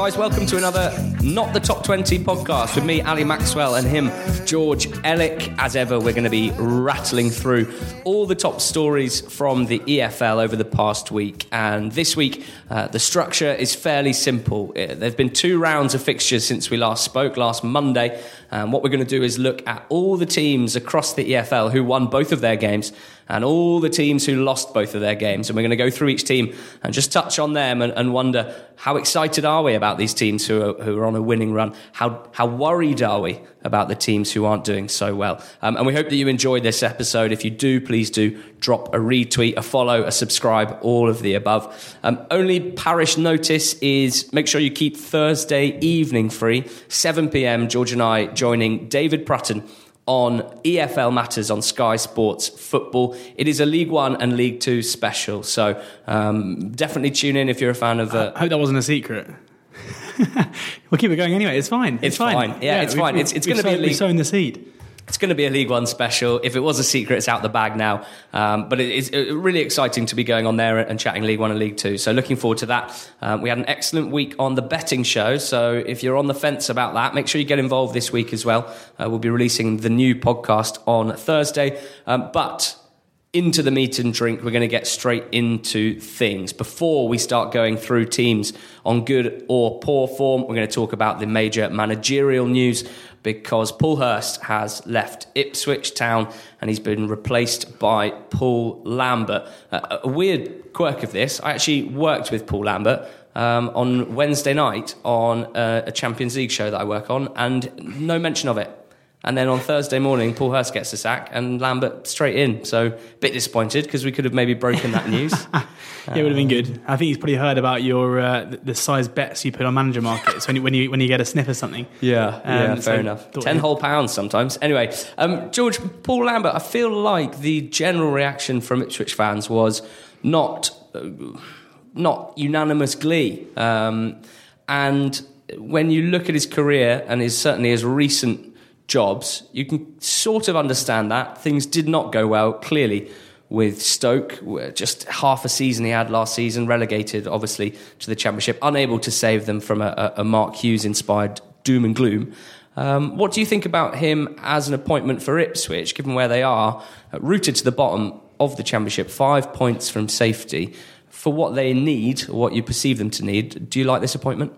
Guys. Welcome to another Not the Top 20 podcast with me, Ali Maxwell, and him, George Elliott. As ever, we're going to be rattling through all the top stories from the EFL over the past week. And this week, uh, the structure is fairly simple. Uh, there have been two rounds of fixtures since we last spoke, last Monday. And what we're going to do is look at all the teams across the EFL who won both of their games and all the teams who lost both of their games. And we're going to go through each team and just touch on them and, and wonder how excited are we about these teams who are, who are on a winning run? How, how worried are we about the teams who aren't doing so well? Um, and we hope that you enjoyed this episode. If you do, please do drop a retweet, a follow, a subscribe, all of the above. Um, only parish notice is make sure you keep Thursday evening free, 7 p.m. George and I joining David Prutton on EFL Matters on Sky Sports Football. It is a League One and League Two special, so um, definitely tune in if you're a fan of. Uh, I hope that wasn't a secret. we'll keep it going anyway. It's fine. It's, it's fine. fine. Yeah, yeah, it's fine. It's, it's going to be a league. We've sown the seed. It's going to be a League One special. If it was a secret, it's out the bag now. Um, but it's really exciting to be going on there and chatting League One and League Two. So looking forward to that. Um, we had an excellent week on the betting show. So if you're on the fence about that, make sure you get involved this week as well. Uh, we'll be releasing the new podcast on Thursday. Um, but into the meat and drink, we're going to get straight into things. Before we start going through teams on good or poor form, we're going to talk about the major managerial news because Paul Hurst has left Ipswich Town and he's been replaced by Paul Lambert. Uh, a weird quirk of this, I actually worked with Paul Lambert um, on Wednesday night on a, a Champions League show that I work on, and no mention of it. And then on Thursday morning, Paul Hurst gets the sack and Lambert straight in. So a bit disappointed because we could have maybe broken that news. yeah, it would have been good. I think he's probably heard about your uh, the size bets you put on manager markets when you, when you when you get a sniff of something. Yeah, um, yeah, fair so enough. Ten whole pounds sometimes. Anyway, um, George Paul Lambert. I feel like the general reaction from Ipswich fans was not uh, not unanimous glee. Um, and when you look at his career and his certainly his recent jobs, you can sort of understand that. Things did not go well, clearly, with Stoke. Just half a season he had last season, relegated, obviously, to the Championship, unable to save them from a, a Mark Hughes inspired doom and gloom. Um, what do you think about him as an appointment for Ipswich, given where they are, uh, rooted to the bottom of the Championship, five points from safety? For what they need, what you perceive them to need, do you like this appointment?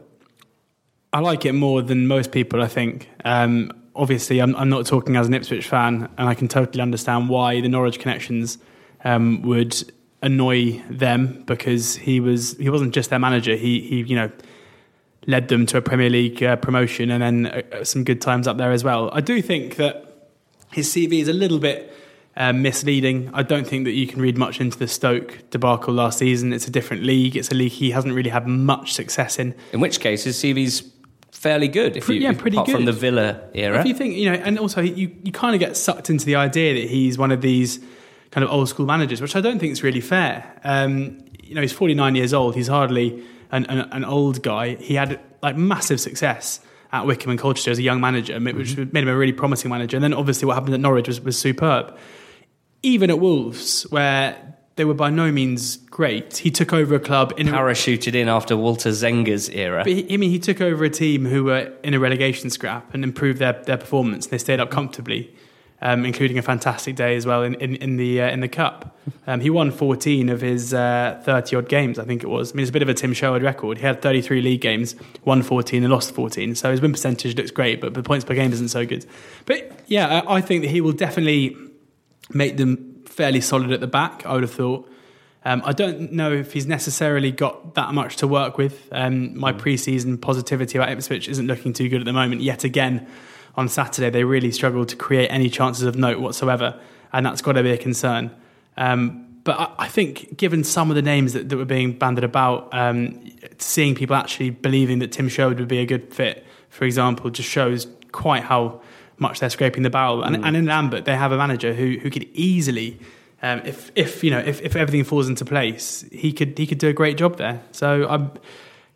I like it more than most people, I think. Um, obviously, I'm, I'm, not talking as an Ipswich fan, and I can totally understand why the Norwich connections um, would annoy them because he was he wasn't just their manager. He he you know led them to a Premier League uh, promotion and then uh, some good times up there as well. I do think that his CV is a little bit. Uh, misleading. I don't think that you can read much into the Stoke debacle last season. It's a different league. It's a league he hasn't really had much success in. In which case, his CV's fairly good if you yeah, pretty apart good. from the Villa era. If you think you know, and also you you kind of get sucked into the idea that he's one of these kind of old school managers, which I don't think is really fair. Um, you know, he's 49 years old. He's hardly an, an, an, old guy. He had like massive success at Wycombe and Colchester as a young manager, which mm-hmm. made him a really promising manager. And then obviously what happened at Norwich was, was superb. Even at Wolves, where they were by no means great. He took over a club in parachuted a, in after Walter Zenga's era. But he, I mean, he took over a team who were in a relegation scrap and improved their, their performance. They stayed up comfortably, um, including a fantastic day as well in, in, in the uh, in the cup. Um, he won 14 of his thirty uh, odd games, I think it was. I mean, it's a bit of a Tim Sherwood record. He had 33 league games, won 14 and lost 14. So his win percentage looks great, but the points per game isn't so good. But yeah, I, I think that he will definitely make them fairly solid at the back, I would have thought. Um, I don't know if he's necessarily got that much to work with. Um, my preseason positivity about Ipswich isn't looking too good at the moment. Yet again, on Saturday they really struggled to create any chances of note whatsoever, and that's got to be a concern. Um, but I, I, think, given some of the names that, that were being banded about, um, seeing people actually believing that Tim Sherwood would be a good fit, for example, just shows quite how much they're scraping the barrel. And, mm. and in Lambert, they have a manager who who could easily. Um, if if you know if, if everything falls into place, he could he could do a great job there. So I'm,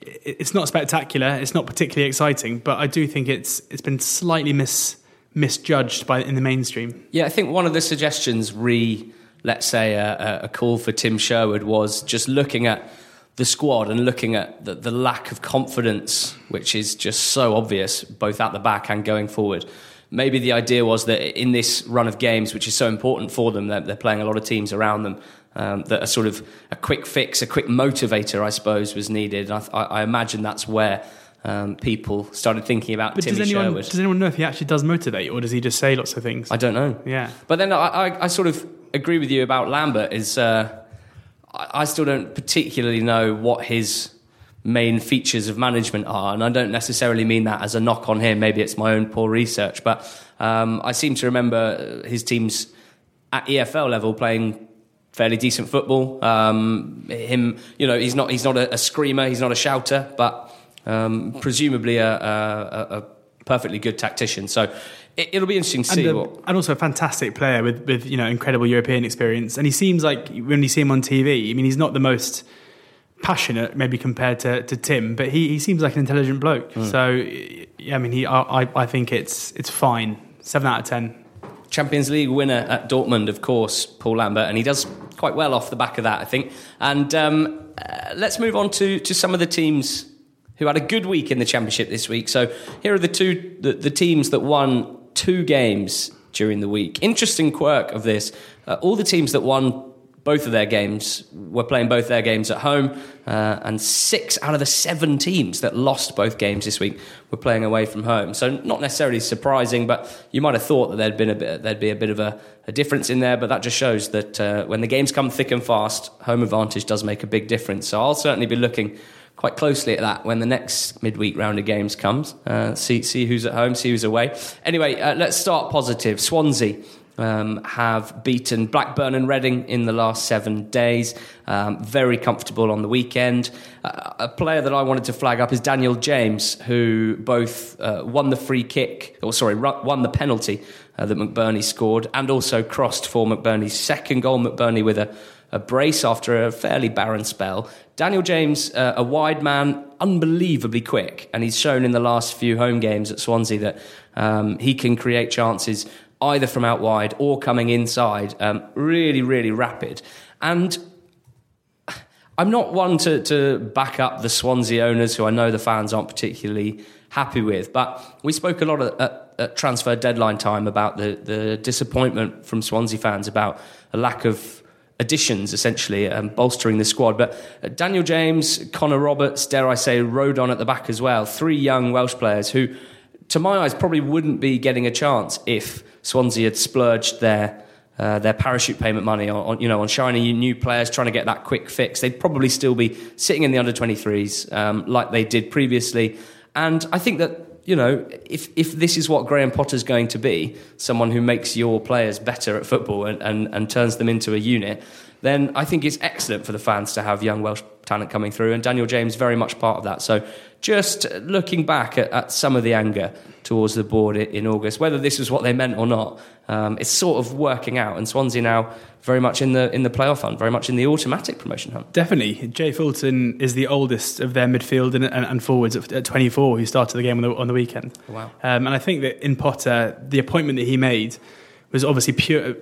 it's not spectacular, it's not particularly exciting, but I do think it's it's been slightly mis misjudged by in the mainstream. Yeah, I think one of the suggestions re let's say a, a call for Tim Sherwood was just looking at the squad and looking at the, the lack of confidence, which is just so obvious, both at the back and going forward. Maybe the idea was that in this run of games, which is so important for them, they're, they're playing a lot of teams around them. Um, that a sort of a quick fix, a quick motivator, I suppose, was needed. I, I imagine that's where um, people started thinking about but Timmy does anyone, Sherwood. Does anyone know if he actually does motivate, or does he just say lots of things? I don't know. Yeah. But then I, I, I sort of agree with you about Lambert. Is uh, I, I still don't particularly know what his main features of management are, and I don't necessarily mean that as a knock on him. Maybe it's my own poor research, but um, I seem to remember his teams at EFL level playing fairly decent football. Um, him, you know, he's not he's not a, a screamer, he's not a shouter, but um, presumably a, a, a, perfectly good tactician. So it, will be interesting to see. And, what... and, also a fantastic player with with you know incredible European experience. And he seems like when you see him on TV, I mean, he's not the most passionate maybe compared to, to Tim, but he, he seems like an intelligent bloke. Mm. So yeah, I mean, he I, I think it's it's fine. Seven out of ten. Champions League winner at Dortmund, of course, Paul Lambert, and he does quite well off the back of that, I think. And um, uh, let's move on to, to some of the teams who had a good week in the Championship this week. So here are the two the, the teams that won two games during the week. Interesting quirk of this: uh, all the teams that won both of their games were playing both their games at home, uh, and six out of the seven teams that lost both games this week were playing away from home. So not necessarily surprising, but you might have thought that there'd been a bit, there'd be a bit of a, a difference in there. But that just shows that uh, when the games come thick and fast, home advantage does make a big difference. So I'll certainly be looking quite closely at that when the next midweek round of games comes. Uh, see see who's at home, see who's away. Anyway, uh, let's start positive. Swansea um, have beaten Blackburn and Reading in the last seven days. Um, very comfortable on the weekend. Uh, a player that I wanted to flag up is Daniel James, who both uh, won the free kick, or sorry, won the penalty uh, that McBurnie scored, and also crossed for McBurnie's second goal. McBurnie with a, a brace after a fairly barren spell. Daniel James, uh, a wide man, unbelievably quick, and he's shown in the last few home games at Swansea that um, he can create chances either from out wide or coming inside. Um, really, really rapid. And I'm not one to, to back up the Swansea owners, who I know the fans aren't particularly happy with. But we spoke a lot at, at, at transfer deadline time about the, the disappointment from Swansea fans about a lack of additions, essentially, um, bolstering the squad. But uh, Daniel James, Connor Roberts, dare I say, Rodon at the back as well. Three young Welsh players who, to my eyes, probably wouldn't be getting a chance if Swansea had splurged their uh, their parachute payment money on, on, you know on shiny new players trying to get that quick fix. They'd probably still be sitting in the under 23s um, like they did previously. And I think that you know if if this is what Graham Potter's going to be, someone who makes your players better at football and, and, and turns them into a unit, then I think it's excellent for the fans to have young Welsh talent coming through. And Daniel James very much part of that. So just looking back at, at some of the anger towards the board in August, whether this was what they meant or not, um, it's sort of working out. And Swansea now very much in the in the playoff hunt, very much in the automatic promotion hunt. Definitely, Jay Fulton is the oldest of their midfield and, and, and forwards at, 24, who started the game on the, on the weekend. Wow! Um, and I think that in Potter, the appointment that he made was obviously pure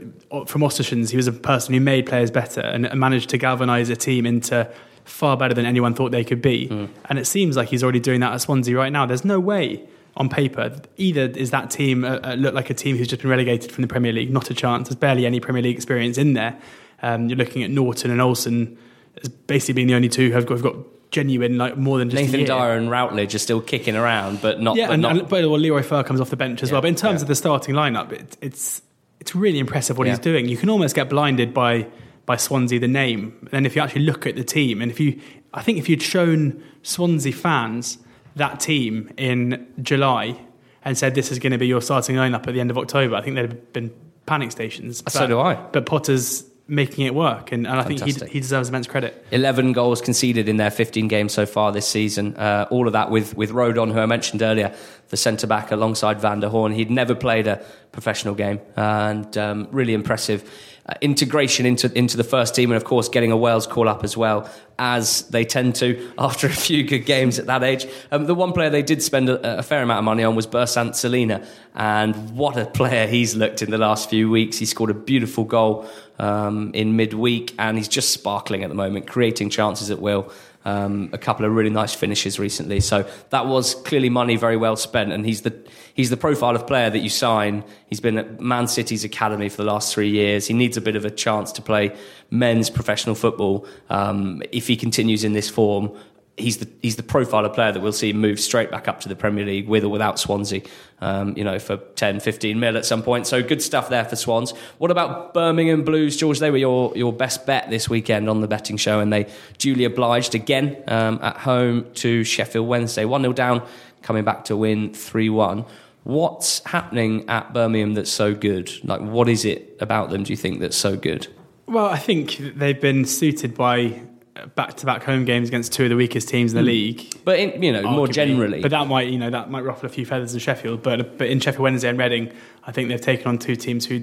from Ostersund's. He was a person who made players better and managed to galvanise a team into far better than anyone thought they could be. Mm. And it seems like he's already doing that at Swansea right now. There's no way on paper either is that team uh, uh, look like a team who's just been relegated from the Premier League. Not a chance. There's barely any Premier League experience in there. Um, you're looking at Norton and Olsson as basically being the only two who've got, who've got genuine like more than just Nathan Dyer and Routledge are still kicking around, but not. Yeah, but and, not... and well, Leroy Fer comes off the bench as yeah, well. But in terms yeah. of the starting lineup, it, it's it's really impressive what yeah. he's doing. You can almost get blinded by by Swansea the name. Then if you actually look at the team, and if you, I think if you'd shown Swansea fans that team in July and said this is going to be your starting lineup at the end of October, I think they'd have been panic stations. But, so do I. But Potter's making it work, and, and I think he, he deserves immense credit. 11 goals conceded in their 15 games so far this season. Uh, all of that with, with Rodon, who I mentioned earlier, the centre back alongside Van der Hoorn. He'd never played a professional game, and um, really impressive uh, integration into into the first team, and of course getting a Wales call up as well, as they tend to after a few good games at that age. Um, the one player they did spend a, a, fair amount of money on was Bersant Celina, and what a player he's looked in the last few weeks. He scored a beautiful goal um, in midweek, and he's just sparkling at the moment, creating chances at will. Um, a couple of really nice finishes recently. So that was clearly money very well spent, and he's the he's the profile of player that you sign. He's been at Man City's academy for the last three years. He needs a bit of a chance to play men's professional football. Um, if he continues in this form, he's the he's the profile of player that we'll see move straight back up to the Premier League with or without Swansea, um, you know, for 10, 15 mil at some point. So good stuff there for Swans. What about Birmingham Blues, George? They were your, your best bet this weekend on the betting show, and they duly obliged again um, at home to Sheffield Wednesday. 1 0 down, coming back to win 3 1. What's happening at Birmingham that's so good? Like, what is it about them, do you think, that's so good? Well, I think they've been suited by back-to-back home games against two of the weakest teams in the mm. league. But in, you know, arguably. more generally, but that might you know that might ruffle a few feathers in Sheffield. But but in Sheffield Wednesday and Reading, I think they've taken on two teams who,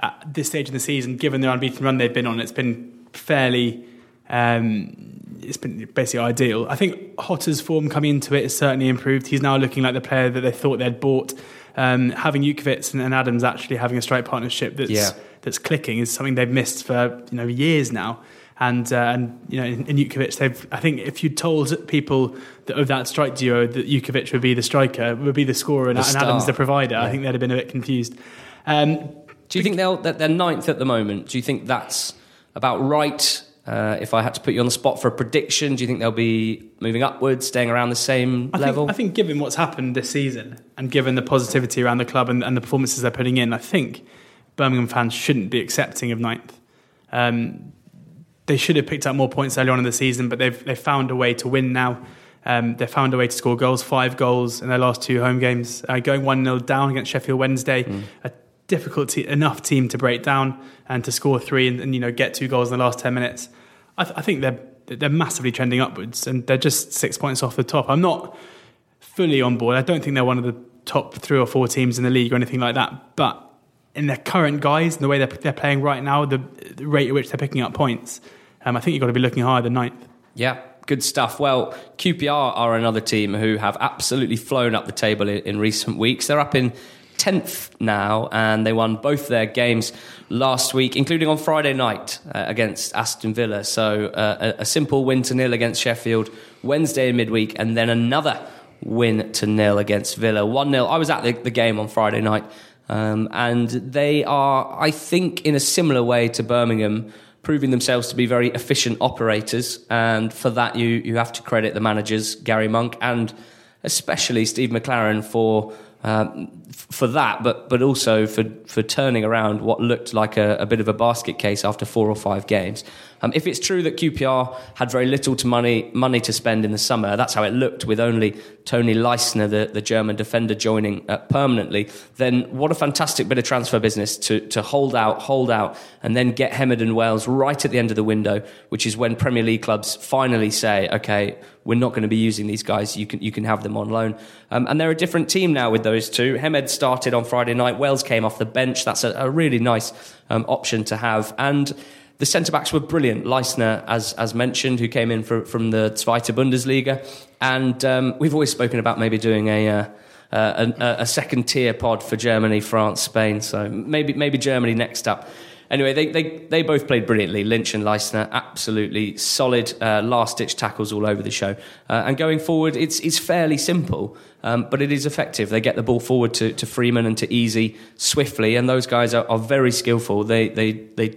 at this stage of the season, given the unbeaten run they've been on, it's been fairly. Um, it's been basically ideal. I think Jota's form coming into it has certainly improved. He's now looking like the player that they thought they'd bought. Um, having Jutkiewicz and, and, Adams actually having a strike partnership that's yeah. that's clicking is something they've missed for you know years now and uh, and you know in, in they've I think if you told people that of that strike duo that Jutkiewicz would be the striker, would be the scorer, and, the and Adams the provider, yeah. I think they'd have been a bit confused. Um, Do you think they'll that they're ninth at the moment? Do you think that's about right? Uh, if I had to put you on the spot for a prediction, do you think they'll be moving upwards, staying around the same I level? Think, I think, given what's happened this season and given the positivity around the club and, and, the performances they're putting in, I think Birmingham fans shouldn't be accepting of ninth. Um, they should have picked up more points early on in the season, but they've they've found a way to win now. Um, they found a way to score goals, five goals in their last two home games, uh, going 1 0 down against Sheffield Wednesday. Mm. A difficult te- enough team to break down and to score three and, and you know get two goals in the last 10 minutes. I, th- I, think they're, they're massively trending upwards and they're just six points off the top. I'm not fully on board. I don't think they're one of the top three or four teams in the league or anything like that. But in their current guys and the way they're, they're playing right now, the, the rate at which they're picking up points, um, I think you've got to be looking higher than ninth. Yeah, good stuff. Well, QPR are another team who have absolutely flown up the table in, in recent weeks. They're up in 10th now, and they won both their games last week, including on Friday night uh, against Aston Villa. So uh, a, a, simple win to nil against Sheffield Wednesday in midweek, and then another win to nil against Villa. 1 0. I was at the, the game on Friday night, um, and they are, I think, in a similar way to Birmingham proving themselves to be very efficient operators. And for that, you, you have to credit the managers, Gary Monk, and especially Steve McClaren, for um, for that, but but also for for turning around what looked like a, a bit of a basket case after four or five games. Um, if it's true that QPR had very little to money money to spend in the summer, that's how it looked with only Toni Leistner, the, the German defender, joining uh, permanently. Then what a fantastic bit of transfer business to to hold out, hold out, and then get Hemed and Wells right at the end of the window, which is when Premier League clubs finally say, okay, we're not going to be using these guys. You can you can have them on loan. Um, and they're a different team now with those two. Started on Friday night. Wells came off the bench. That's a, a really nice um, option to have. And the centre backs were brilliant. Leistner, as as mentioned, who came in for, from the Zweite Bundesliga, and um, we've always spoken about maybe doing a. Uh, uh, a, a, second tier pod for Germany, France, Spain. So maybe maybe Germany next up. Anyway, they, they, they both played brilliantly. Lynch and Leistner, absolutely solid uh, last ditch tackles all over the show. Uh, and going forward, it's, it's fairly simple, um, but it is effective. They get the ball forward to, to Freeman and to Eze swiftly, and those guys are, are very skillful. They, they, they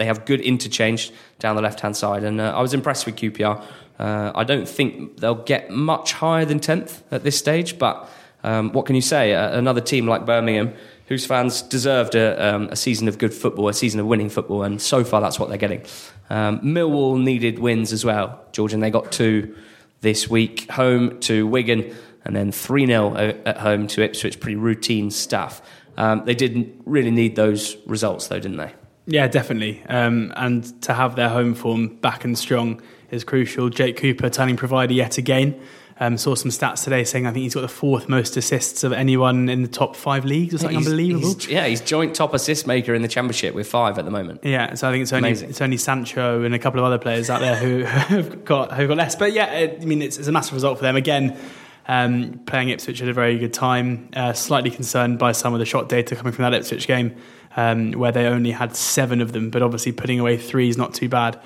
they have good interchange down the left hand side, and uh, I was impressed with QPR. Uh, I don't think they'll get much higher than tenth at this stage, but um, what can you say? Another team like Birmingham, whose fans deserved a, um, a, season of good football, a season of winning football, and so far that's what they're getting. Um, Millwall needed wins as well, George, and they got two this week home to Wigan and then 3 0 at home to Ipswich. Pretty routine stuff. Um, they didn't really need those results, though, didn't they? Yeah, definitely. Um, and to have their home form back and strong is crucial. Jake Cooper turning provider yet again. Um, saw some stats today saying I think he's got the fourth most assists of anyone in the top five leagues or something he's, unbelievable. He's, yeah, he's joint top assist maker in the championship with five at the moment. Yeah, so I think it's only Amazing. it's only Sancho and a couple of other players out there who have got who got less. But yeah, it, I mean it's, it's, a massive result for them again. Um, playing Ipswich at a very good time. Uh, slightly concerned by some of the shot data coming from that Ipswich game um, where they only had seven of them, but obviously putting away three is not too bad.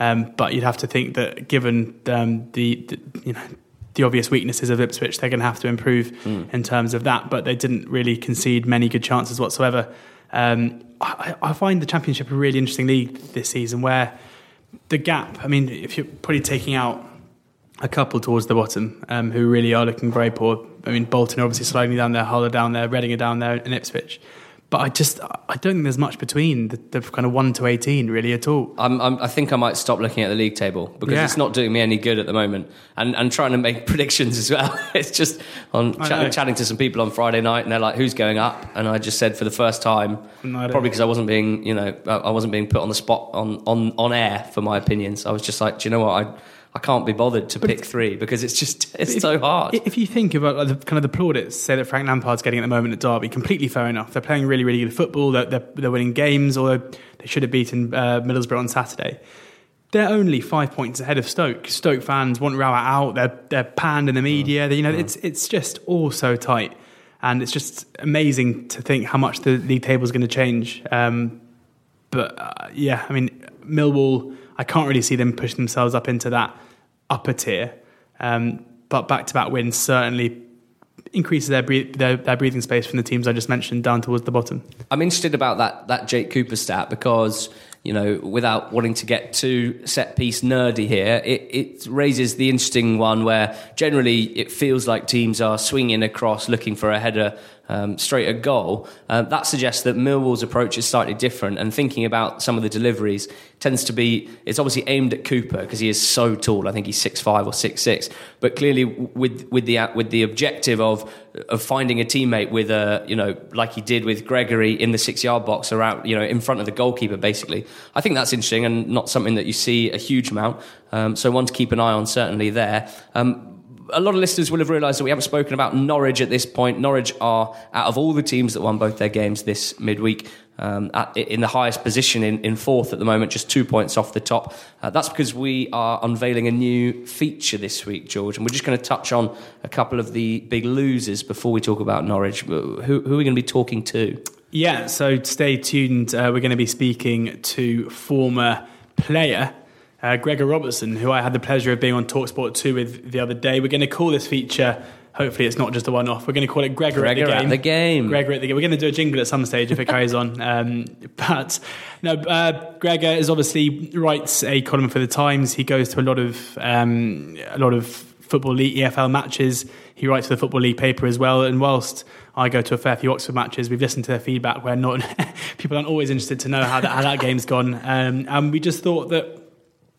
Um, but you'd have to think that given um, the, the, you know the obvious weaknesses of Ipswich, they're going to have to improve mm. in terms of that. But they didn't really concede many good chances whatsoever. Um, I, I, find the Championship a really interesting league this season, where the gap. I mean, if you're probably taking out a couple towards the bottom um, who really are looking very poor. I mean, Bolton are obviously sliding down there, Hull are down there, Reading are down there, and Ipswich. But I just I don't think there's much between the, the kind of one to eighteen really at all. I'm, I'm, i think I might stop looking at the league table because yeah. it's not doing me any good at the moment, and and trying to make predictions as well. it's just on ch- chatting to some people on Friday night, and they're like, "Who's going up?" And I just said for the first time, probably because I wasn't being you know I wasn't being put on the spot on on on air for my opinions. I was just like, do you know what I I can't be bothered to but pick three because it's just it's if, so hard. If you think about like, the kind of the plaudits, say that Frank Lampard's getting at the moment at Derby, completely fair enough. They're playing really, really good football. They're, they're, they're winning games, although they should have beaten uh, Middlesbrough on Saturday. They're only five points ahead of Stoke. Stoke fans want Rowett out. They're they're panned in the media. Mm. You know, mm. it's it's just all so tight, and it's just amazing to think how much the league table is going to change. Um, but uh, yeah, I mean, Millwall I can't really see them pushing themselves up into that upper tier. Um, but back to back wins certainly increases their, their, their breathing space from the teams I just mentioned down towards the bottom. I'm interested about that that Jake Cooper stat because you know without wanting to get too set piece nerdy here, it, it raises the interesting one where generally it feels like teams are swinging across looking for a header um, straight at goal. Uh, that suggests that Millwall's approach is slightly different, and thinking about some of the deliveries tends to be it's obviously aimed at Cooper because he is so tall. I think he's six five or six six, but clearly with with the with the objective of of finding a teammate with a you know like he did with Gregory in the six yard box or out you know in front of the goalkeeper. Basically, I think that's interesting and not something that you see a huge amount. Um, so one to keep an eye on certainly there. Um, a lot of listeners will have realised that we haven't spoken about Norwich at this point. Norwich are, out of all the teams that won both their games this midweek, um, at, in the highest position in, in, fourth at the moment, just two points off the top. Uh, that's because we are unveiling a new feature this week, George, and we're just going to touch on a couple of the big losers before we talk about Norwich. Who, who are we going to be talking to? Yeah, so stay tuned. Uh, we're going to be speaking to former player uh, Gregor Robertson, who I had the pleasure of being on Talksport 2 with the other day. We're going to call this feature, hopefully it's not just a one-off, we're going to call it Gregor, Gregor at the Game. At the game. Gregor at the Game. We're going to do a jingle at some stage if it carries on. Um, but no, uh, Gregor is obviously writes a column for the Times. He goes to a lot of um, a lot of football league EFL matches. He writes for the football league paper as well. And whilst I go to a fair few Oxford matches, we've listened to their feedback where not people aren't always interested to know how that, how that game's gone. Um, and we just thought that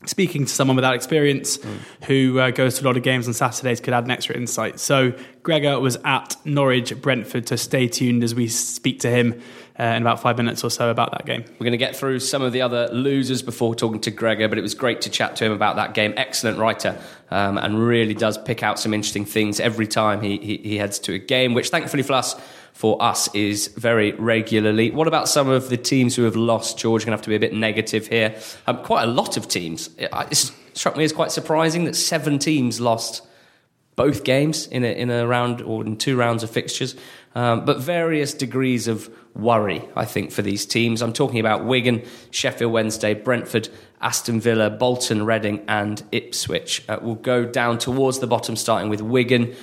speaking to someone without experience mm. who uh, goes to a lot of games on Saturdays could add an extra insight. So Gregor was at Norwich Brentford, to stay tuned as we speak to him uh, in about five minutes or so about that game. We're going to get through some of the other losers before talking to Gregor, but it was great to chat to him about that game. Excellent writer, um, and really does pick out some interesting things every time he, he, he heads to a game, which thankfully for us for us is very regularly. What about some of the teams who have lost? George, going to have to be a bit negative here. Um, quite a lot of teams. It struck me as quite surprising that seven teams lost both games in a, in a round or in two rounds of fixtures, um, but various degrees of worry, I think, for these teams. I'm talking about Wigan, Sheffield Wednesday, Brentford, Aston Villa, Bolton, Reading, and Ipswich. Uh, we'll go down towards the bottom, starting with Wigan.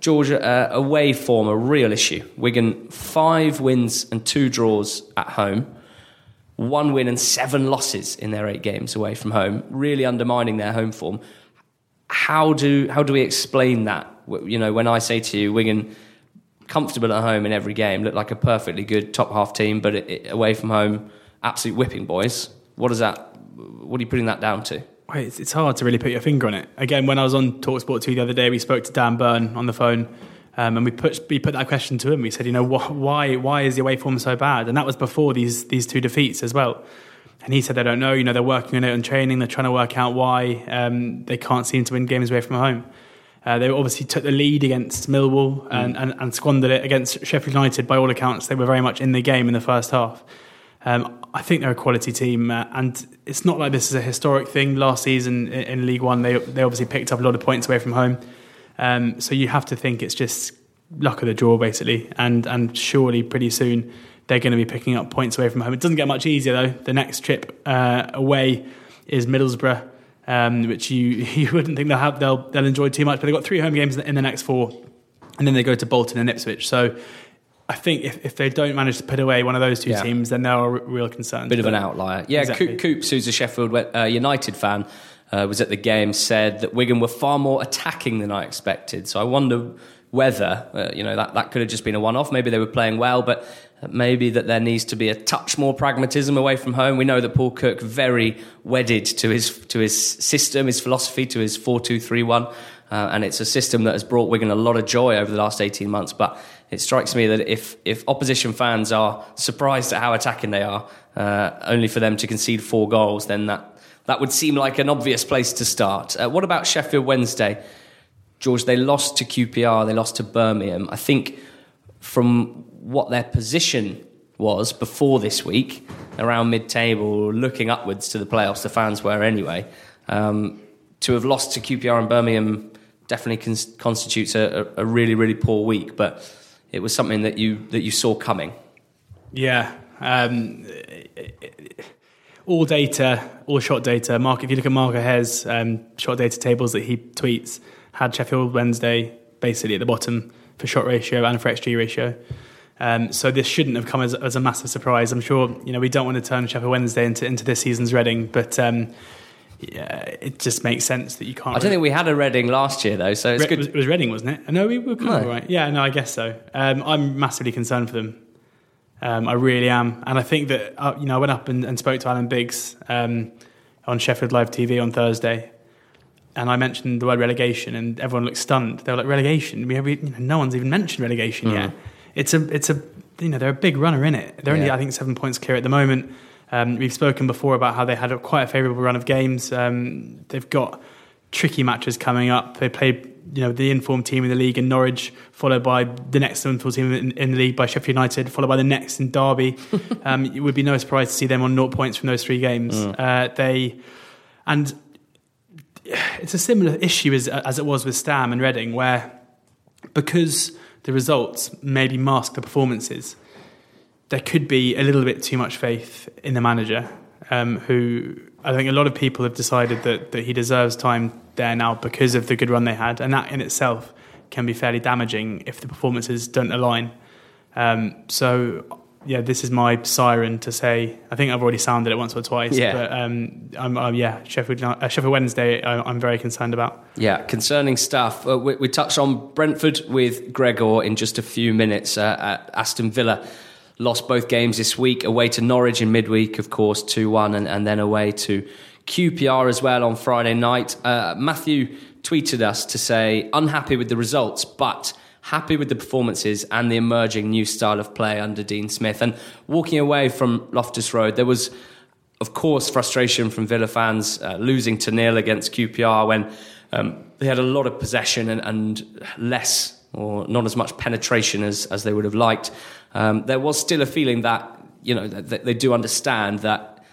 Georgia uh, away form a real issue. Wigan five wins and two draws at home, one win and seven losses in their eight games away from home, really undermining their home form. How do how do we explain that? You know, when I say to you, Wigan comfortable at home in every game, look like a perfectly good top half team, but it, it, away from home, absolute whipping boys. What is that? What are you putting that down to? It's, it's hard to really put your finger on it. Again, when I was on Talksport 2 the other day, we spoke to Dan Burn on the phone. Um, and we put we put that question to him. We said, you know, wh- why why is the away form so bad? And that was before these these two defeats as well. And he said they don't know. You know, they're working on it and training. They're trying to work out why um, they can't seem to win games away from home. Uh, they obviously took the lead against Millwall and, mm. and, and, squandered it against Sheffield United. By all accounts, they were very much in the game in the first half. Um, I think they're a quality team, uh, and it's not like this is a historic thing. Last season in, in, League One, they they obviously picked up a lot of points away from home. Um, so you have to think it's just luck of the draw, basically, and and surely pretty soon they're going to be picking up points away from home. It doesn't get much easier though. The next trip uh, away is Middlesbrough, um, which you you wouldn't think they'll have they'll they'll enjoy too much. But they've got three home games in the next four, and then they go to Bolton and Ipswich. So. I think if, if they don't manage to put away one of those two Yeah. teams, then there are real concerns. Bit of an outlier. Yeah, Exactly. Coop- Coops, who's a Sheffield uh, United fan, uh, was at the game, said that Wigan were far more attacking than I expected. So I wonder whether, uh, you know, that, that could have just been a one off. Maybe they were playing well, but maybe that there needs to be a touch more pragmatism away from home. We know that Paul Cook very wedded to his to his system, his philosophy, to his four two three one, uh, and it's a system that has brought Wigan a lot of joy over the last eighteen months. But it strikes me that if if opposition fans are surprised at how attacking they are, uh, only for them to concede four goals, then that that would seem like an obvious place to start. Uh, what about Sheffield Wednesday? George, they lost to QPR, they lost to Birmingham. I think from what their position was before this week, around mid table, looking upwards to the playoffs, the fans were anyway, um, to have lost to QPR and Birmingham definitely cons- constitutes a, a really, really poor week. But it was something that you, that you saw coming. Yeah. Um, all data, all shot data. Mark, if you look at Mark O'Haire's um, shot data tables that he tweets, had Sheffield Wednesday basically at the bottom for shot ratio and for XG ratio. Um, so this shouldn't have come as, as a massive surprise. I'm sure you know we don't want to turn Sheffield Wednesday into, into this season's Reading, but um, yeah, it just makes sense that you can't. I don't think we had a Reading last year, though, so it's Re- good. It was, Reading, wasn't it? No, we were kind of right. Yeah, no, I guess so. Um, I'm massively concerned for them. Um, I really am, and I think that uh, you know I went up and, and spoke to Alan Biggs um, on Sheffield Live TV on Thursday, and I mentioned the word relegation, and everyone looked stunned. They were like, "Relegation? We, we you know, no one's even mentioned relegation yet. It's a, it's a, you know, they're a big runner in it. They're only, I think, seven points clear at the moment. Um, we've spoken before about how they had a, quite a favourable run of games. Um, they've got tricky matches coming up. They played, you know, the informed team in the league in Norwich, followed by the next informed team in, in the league by Sheffield United, followed by the next in Derby. um, it would be no surprise to see them on 0 points from those three games. Uh, they and it's a similar issue as as it was with Stam and Reading, where because the results maybe mask the performances, there could be a little bit too much faith in the manager, um, who I think a lot of people have decided that, that he deserves time there now because of the good run they had, and that in itself can be fairly damaging if the performances don't align. Um, so, yeah, this is my siren to say. I think I've already sounded it once or twice. Yeah. But um, I'm, uh, yeah, Sheffield, uh, Sheffield Wednesday. I, I'm very concerned about. Yeah, concerning stuff. Uh, we, we touched on Brentford with Gregor in just a few minutes. Uh, at Aston Villa lost both games this week, away to Norwich in midweek, of course, 2 1, and, and then away to QPR as well on Friday night. Uh, Matthew tweeted us to say, unhappy with the results, but happy with the performances and the emerging new style of play under Dean Smith. And walking away from Loftus Road, there was of course, frustration from Villa fans uh, losing to nil against QPR when um, they had a lot of possession and, and less or not as much penetration as, as they would have liked. Um, there was still a feeling that you know that, they do understand that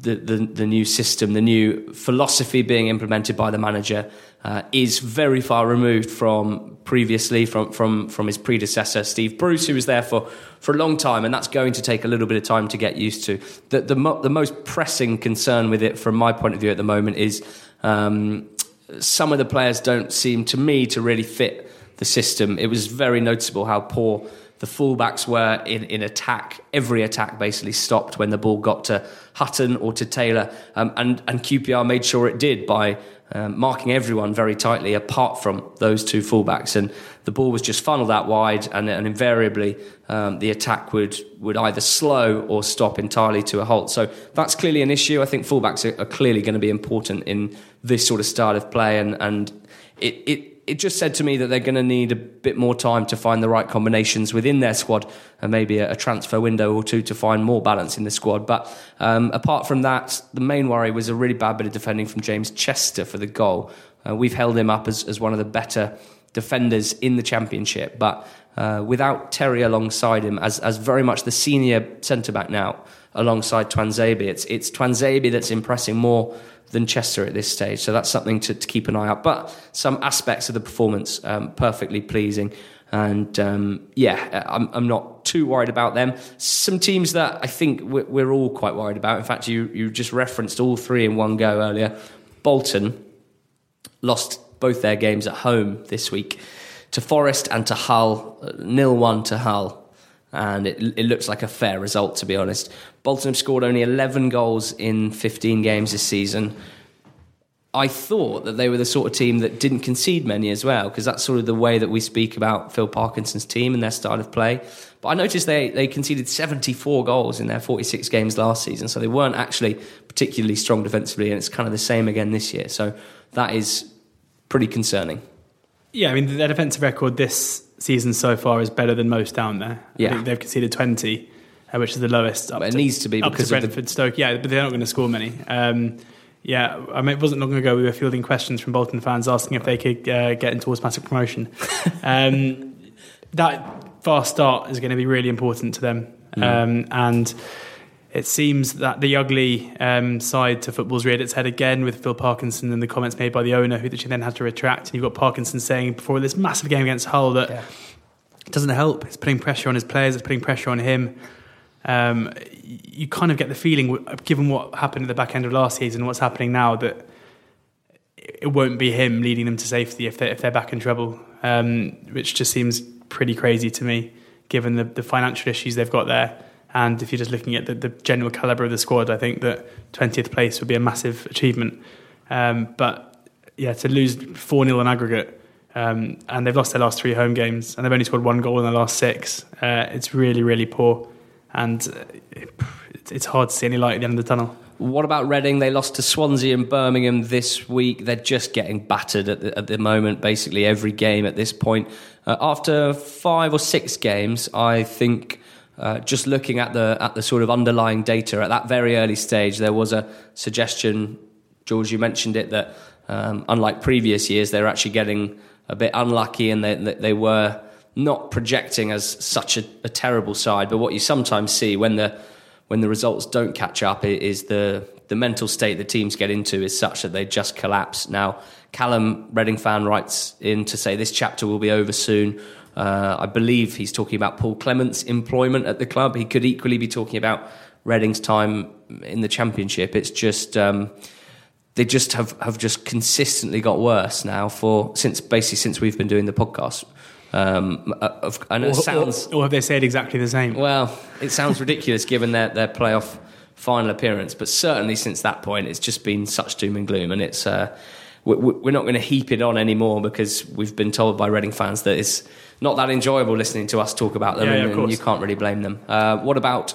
the, the the new system, the new philosophy being implemented by the manager, uh, is very far removed from previously from from from his predecessor Steve Bruce, who was there for for a long time, and that's going to take a little bit of time to get used to. The the, mo- the most pressing concern with it, from my point of view at the moment, is um, some of the players don't seem to me to really fit the system. It was very noticeable how poor the fullbacks were in, in attack. Every attack basically stopped when the ball got to Hutton or to Taylor. Um, and, and QPR made sure it did by um, marking everyone very tightly apart from those two fullbacks. And the ball was just funneled out wide, and, and invariably um, the attack would, would either slow or stop entirely to a halt. So that's clearly an issue. I think fullbacks are, are clearly going to be important in this sort of style of play. And, and it, it, it just said to me that they're going to need a bit more time to find the right combinations within their squad and maybe a, a transfer window or two to find more balance in the squad. But um, apart from that, the main worry was a really bad bit of defending from James Chester for the goal. Uh, we've held him up as, as one of the better defenders in the championship, but uh, without Terry alongside him as, as very much the senior centre back now alongside Tuanzebe. It's, it's Tuanzebe that's impressing more than Chester at this stage. So that's something to, to keep an eye out. But some aspects of the performance um, perfectly pleasing. And um, yeah, I'm, I'm not too worried about them. Some teams that I think we're, we're all quite worried about. In fact, you, you just referenced all three in one go earlier. Bolton lost both their games at home this week to Forest and to Hull, nil one to Hull, and it, it looks like a fair result to be honest. Bolton have scored only 11 goals in 15 games this season. I thought that they were the sort of team that didn't concede many as well, because that's sort of the way that we speak about Phil Parkinson's team and their style of play. But I noticed they, they conceded 74 goals in their 46 games last season, so they weren't actually particularly strong defensively, and it's kind of the same again this year. So that is pretty concerning. Yeah, I mean, their defensive record this season so far is better than most down there. Yeah. I think they've conceded 20, uh, which is the lowest. Up it to, needs to be up because to of the- Brentford, Stoke. Yeah, but they're not going to score many. Um, yeah, I mean, it wasn't long ago we were fielding questions from Bolton fans asking if they could uh, get into automatic promotion. um, that fast start is going to be really important to them, Mm. um, and it seems that the ugly um, side to football's reared its head again with Phil Parkinson and the comments made by the owner, who she then had to retract. And you've got Parkinson saying before this massive game against Hull that it doesn't help. It's putting pressure on his players. It's putting pressure on him. Um, you kind of get the feeling, given what happened at the back end of last season and what's happening now, that it won't be him leading them to safety if they're, if they're back in trouble, um, which just seems pretty crazy to me, given the, the financial issues they've got there. And if you're just looking at the, the general calibre of the squad, I think that 20th place would be a massive achievement. Um, but yeah, to lose 4 0 on aggregate, um, and they've lost their last three home games, and they've only scored one goal in the last six, uh, it's really, really poor. And uh, it, it's hard to see any light at the end of the tunnel. What about Reading? They lost to Swansea and Birmingham this week. They're just getting battered at the, at the moment, basically every game at this point. Uh, after five or six games, I think. Uh, just looking at the at the sort of underlying data at that very early stage, there was a suggestion. George, you mentioned it that um, unlike previous years, they were actually getting a bit unlucky, and they they were not projecting as such a, a terrible side. But what you sometimes see when the when the results don't catch up is the the mental state the teams get into is such that they just collapse. Now, Callum Reading fan writes in to say this chapter will be over soon. Uh, I believe he's talking about Paul Clement's employment at the club. He could equally be talking about Reading's time in the Championship. It's just um, they just have, have just consistently got worse now for since basically since we've been doing the podcast. Um, uh, of, I know it Or, sounds or, or have they said exactly the same? well, it sounds ridiculous given their, their playoff final appearance, but certainly since that point, it's just been such doom and gloom, and it's uh, we- we- we're not going to heap it on anymore because we've been told by Reading fans that it's not that enjoyable listening to us talk about them, Yeah, yeah, and, of and you can't really blame them. Uh, what about?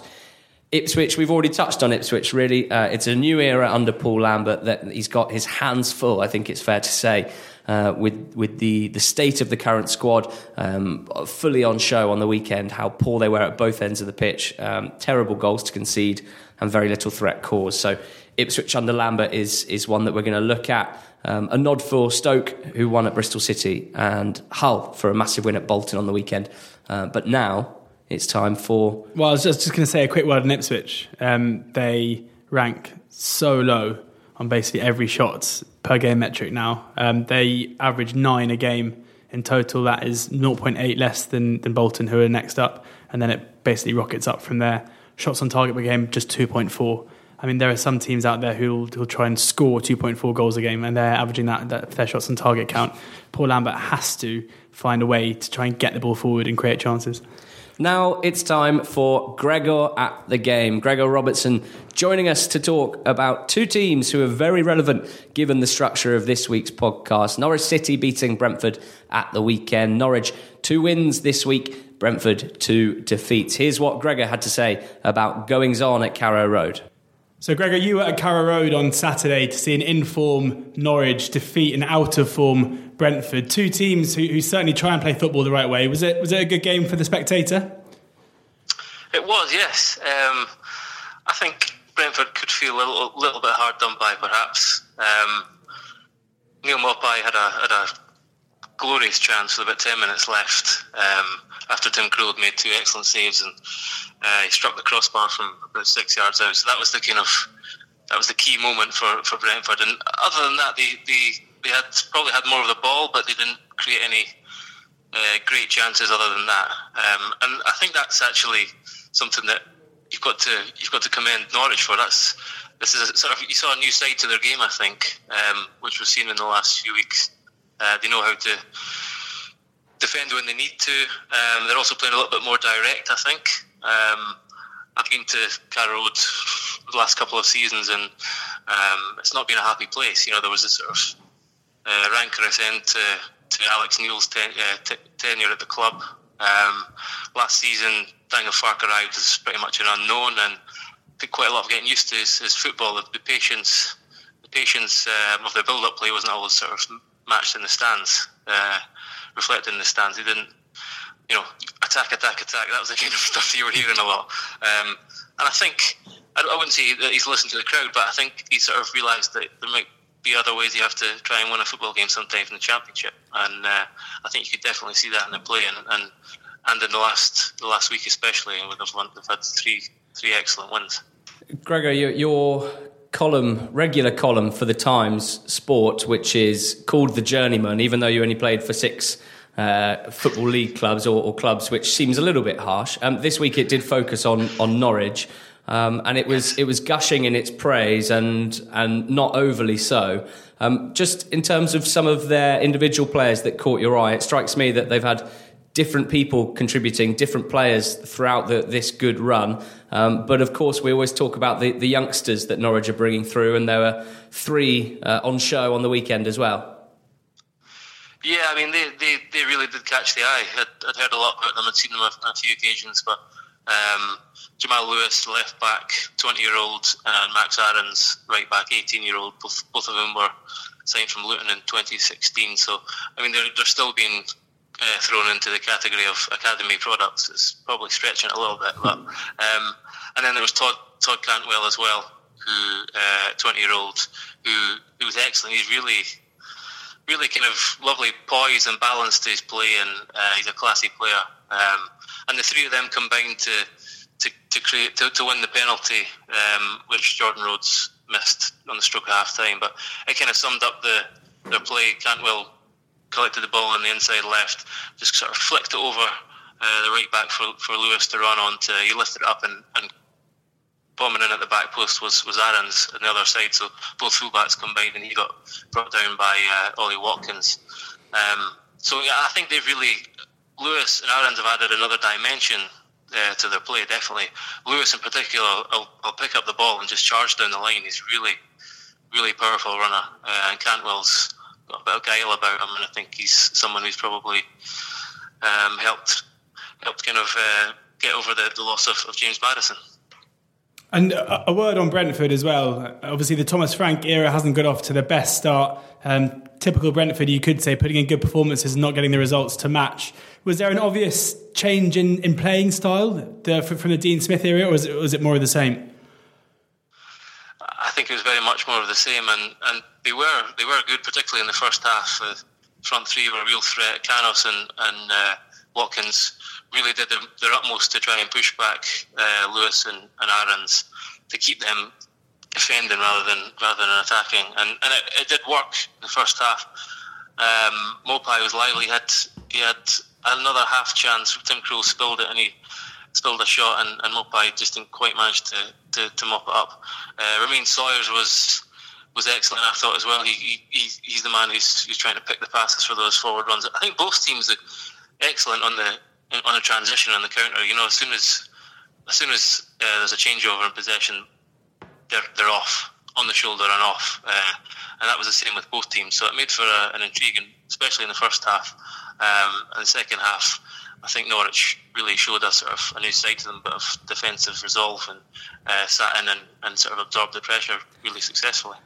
Ipswich, we've already touched on Ipswich. Really, uh, it's a new era under Paul Lambert that he's got his hands full. I think it's fair to say uh, with with the the state of the current squad um, fully on show on the weekend. How poor they were at both ends of the pitch. Um, terrible goals to concede and very little threat caused. So Ipswich under Lambert is is one that we're going to look at. Um, a nod for Stoke, who won at Bristol City, and Hull for a massive win at Bolton on the weekend. Uh, but now it's time for Well, I was just, just going to say a quick word on Ipswich. Um, they rank so low on basically every shot per game metric now. Um, they average nine a game in total. That is 0.8 less than, than Bolton, who are next up. And then it basically rockets up from there. Shots on target per game, just 2.4. I mean, there are some teams out there who'll, who'll try and score 2.4 goals a game, and they're averaging that, that their shots on target count. Paul Lambert has to find a way to try and get the ball forward and create chances. Now it's time for Gregor at the game. Gregor Robertson joining us to talk about two teams who are very relevant given the structure of this week's podcast. Norwich City beating Brentford at the weekend. Norwich, two wins this week, Brentford, two defeats. Here's what Gregor had to say about goings on at Carrow Road. So, Gregor, you were at Carrow Road on Saturday to see an in-form Norwich defeat an out-of-form Brentford. Two teams who, who certainly try and play football the right way. Was it was it a good game for the spectator? It was, yes. Um, I think Brentford could feel a little, little bit hard done by, perhaps. Um, Neal Maupay had a, had a glorious chance with about 10 minutes left. Um, after Tim Krul had made two excellent saves and uh, he struck the crossbar from about six yards out. So that was the kind of that was the key moment for, for Brentford. And other than that, they, they they had probably had more of the ball, but they didn't create any uh, great chances other than that. Um, and I think that's actually something that you've got to you've got to commend Norwich for. That's this is sort of you saw a new side to their game, I think, um, which we've seen in the last few weeks. Uh, they know how to defend when they need to. Um, they're also playing a little bit more direct, I think. Um, I've been to Carrow Road the last couple of seasons, and um, it's not been a happy place. You know, there was a sort of uh, rancorous end to, to Alex Neil's ten, uh, t- tenure at the club. Um, last season, Daniel Farke arrived as pretty much an unknown, and took quite a lot of getting used to his, his football. The, the, patience, the patience um, of the build-up play wasn't always sort of matched in the stands, uh, reflected in the stands. He didn't, you know, attack, attack, attack. That was the kind of stuff you were hearing a lot. Um, and I think I, I wouldn't say that he's listened to the crowd, but I think he sort of realised that there might be other ways you have to try and win a football game sometimes in the championship, and uh, I think you could definitely see that in the play and and, and in the last the last week especially, with they've, won, they've had three three excellent wins. Gregor, your, your column, regular column for the Times Sport, which is called The Journeyman, even though you only played for six. Uh, football league clubs or, or, clubs, which seems a little bit harsh. Um, this week it did focus on on Norwich. Um, and it was it was gushing in its praise and and not overly so. Um, just in terms of some of their individual players that caught your eye, it strikes me that they've had different people contributing, different players throughout the, this good run. Um, but of course, we always talk about the, the youngsters that Norwich are bringing through, and there were three uh, on show on the weekend as well. Yeah, I mean, they, they, they really did catch the eye. I'd, I'd heard a lot about them, I'd seen them on a few occasions, but um, Jamal Lewis, left back, 20 year old, and Max Aarons, right back, 18 year old. Both, both of them were signed from Luton in 2016. So, I mean, they're, they're still being uh, thrown into the category of academy products. It's probably stretching a little bit. But, um, and then there was Todd, Todd Cantwell as well, who, 20 uh, year old, who, who was excellent. He's really, really kind of lovely poise and balance to his play, and uh, he's a classy player. Um, and the three of them combined to to, to create to, to win the penalty, um, which Jordan Rhodes missed on the stroke of half time. But it kind of summed up the their play. Cantwell collected the ball on the inside left, just sort of flicked it over uh, the right back for, for Lewis to run on to. He lifted it up and, and bombing in at the back post was, was Aarons on the other side. So both fullbacks combined, and he got brought down by uh, Ollie Watkins. Um, so yeah, I think they've really Lewis and Aarons have added another dimension uh, to their play, definitely. Lewis, in particular, will, will pick up the ball and just charge down the line. He's really, really powerful runner. Uh, and Cantwell's got a bit of guile about him, and I think he's someone who's probably um, helped helped kind of uh, get over the, the loss of, of James Maddison. And a word on Brentford as well. Obviously, the Thomas Frank era hasn't got off to the best start. Um, typical Brentford, you could say, putting in good performances and not getting the results to match. Was there an obvious change in, in playing style the, from the Dean Smith era, or was it, was it more of the same? I think it was very much more of the same, and, and they were they were good, particularly in the first half. The front three were a real threat. Canos and, and uh, Watkins really did their, their, utmost to try and push back uh, Lewis and, and Aarons to keep them defending rather than rather than attacking, and and it, it did work in the first half. Um, Maupay was lively. Had he had another half chance. Tim Krul spilled it, and he spilled a shot, and, and Maupay just didn't quite manage to, to, to mop it up. Uh, Romaine Sawyers was was excellent, I thought as well. He, he he's the man who's, who's trying to pick the passes for those forward runs. I think both teams are excellent on the on a transition and the counter. You know, as soon as as soon as uh, there's a changeover in possession, they're they're off on the shoulder and off, uh, and that was the same with both teams. So it made for a, an intriguing, especially in the first half. Um, and the second half, I think Norwich really showed us sort of a new side to them, but of defensive resolve, and uh, sat in and, and sort of absorbed the pressure really successfully.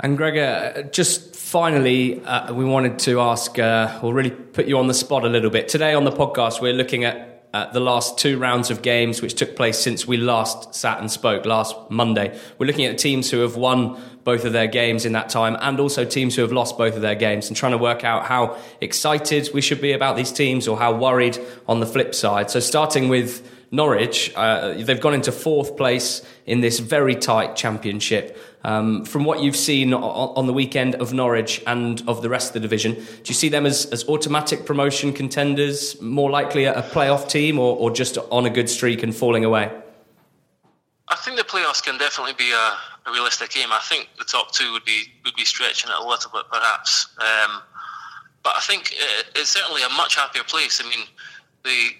And Gregor, just finally, uh, we wanted to ask, uh, or really put you on the spot a little bit. Today on the podcast, we're looking at uh, the last two rounds of games, which took place since we last sat and spoke last Monday. We're looking at teams who have won both of their games in that time and also teams who have lost both of their games and trying to work out how excited we should be about these teams or how worried on the flip side. So, starting with Norwich, uh, they've gone into fourth place in this very tight championship. Um, from what you've seen on, the weekend of Norwich and of the rest of the division, do you see them as, as automatic promotion contenders, more likely a, playoff team, or, or just on a good streak and falling away? I think the playoffs can definitely be a, a, realistic game. I think the top two would be would be stretching it a little bit, perhaps. Um, but I think it, it's certainly a much happier place. I mean, the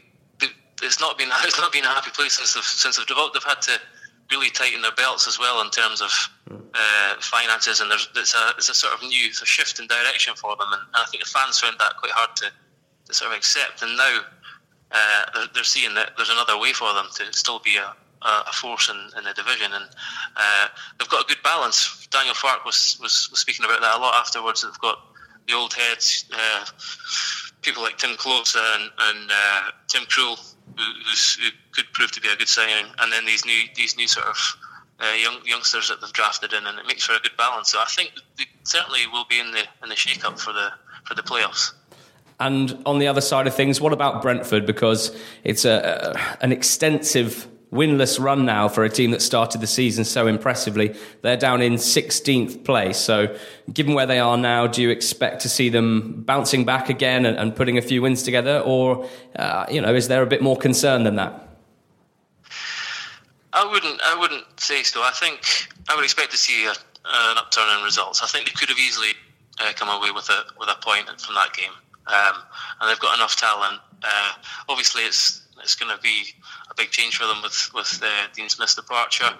it's not been it's not been a happy place since they've since they've developed. They've had to really tighten their belts as well in terms of uh, finances, and there's it's a it's a sort of new it's a shift in direction for them, and, and I think the fans found that quite hard to, to sort of accept. And now uh, they're, they're, seeing that there's another way for them to still be a, a force in, in, the division, and uh, they've got a good balance. Daniel Farke was, was, was speaking about that a lot afterwards. They've got the old heads, uh, people like Timm Klose and, and uh, Tim Krul who, who, could prove to be a good signing, and then these new these new sort of uh, young youngsters that they've drafted in, and it makes for a good balance. So I think they certainly will be in the in the shake up for the for the playoffs. And on the other side of things, what about Brentford? Because it's a, a an extensive winless run now for a team that started the season so impressively. They're down in 16th place. So, given where they are now, do you expect to see them bouncing back again and, and putting a few wins together, or uh, you know, is there a bit more concern than that? I wouldn't. I wouldn't say so. I think I would expect to see a, an upturn in results. I think they could have easily uh, come away with a with a point from that game, um, and they've got enough talent. Uh, obviously, it's it's going to be a big change for them with with uh, Dean Smith's departure.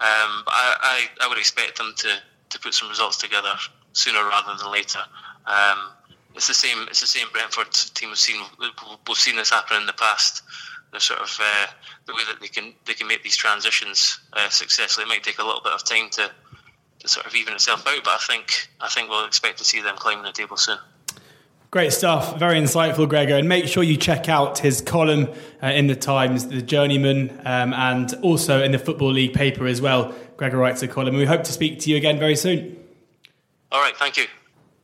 Um, but I, I, I, would expect them to, to put some results together sooner rather than later. Um, it's the same. It's the same Brentford team we've seen. We've seen this happen in the past. The sort of uh, the way that they can they can make these transitions uh, successfully. It might take a little bit of time to, to sort of even itself out, but I think I think we'll expect to see them climbing the table soon. Great stuff. Very insightful, Gregor. And make sure you check out his column uh, in the Times, The Journeyman, um, and also in the Football League paper as well. Gregor writes a column. We hope to speak to you again very soon. All right. Thank you.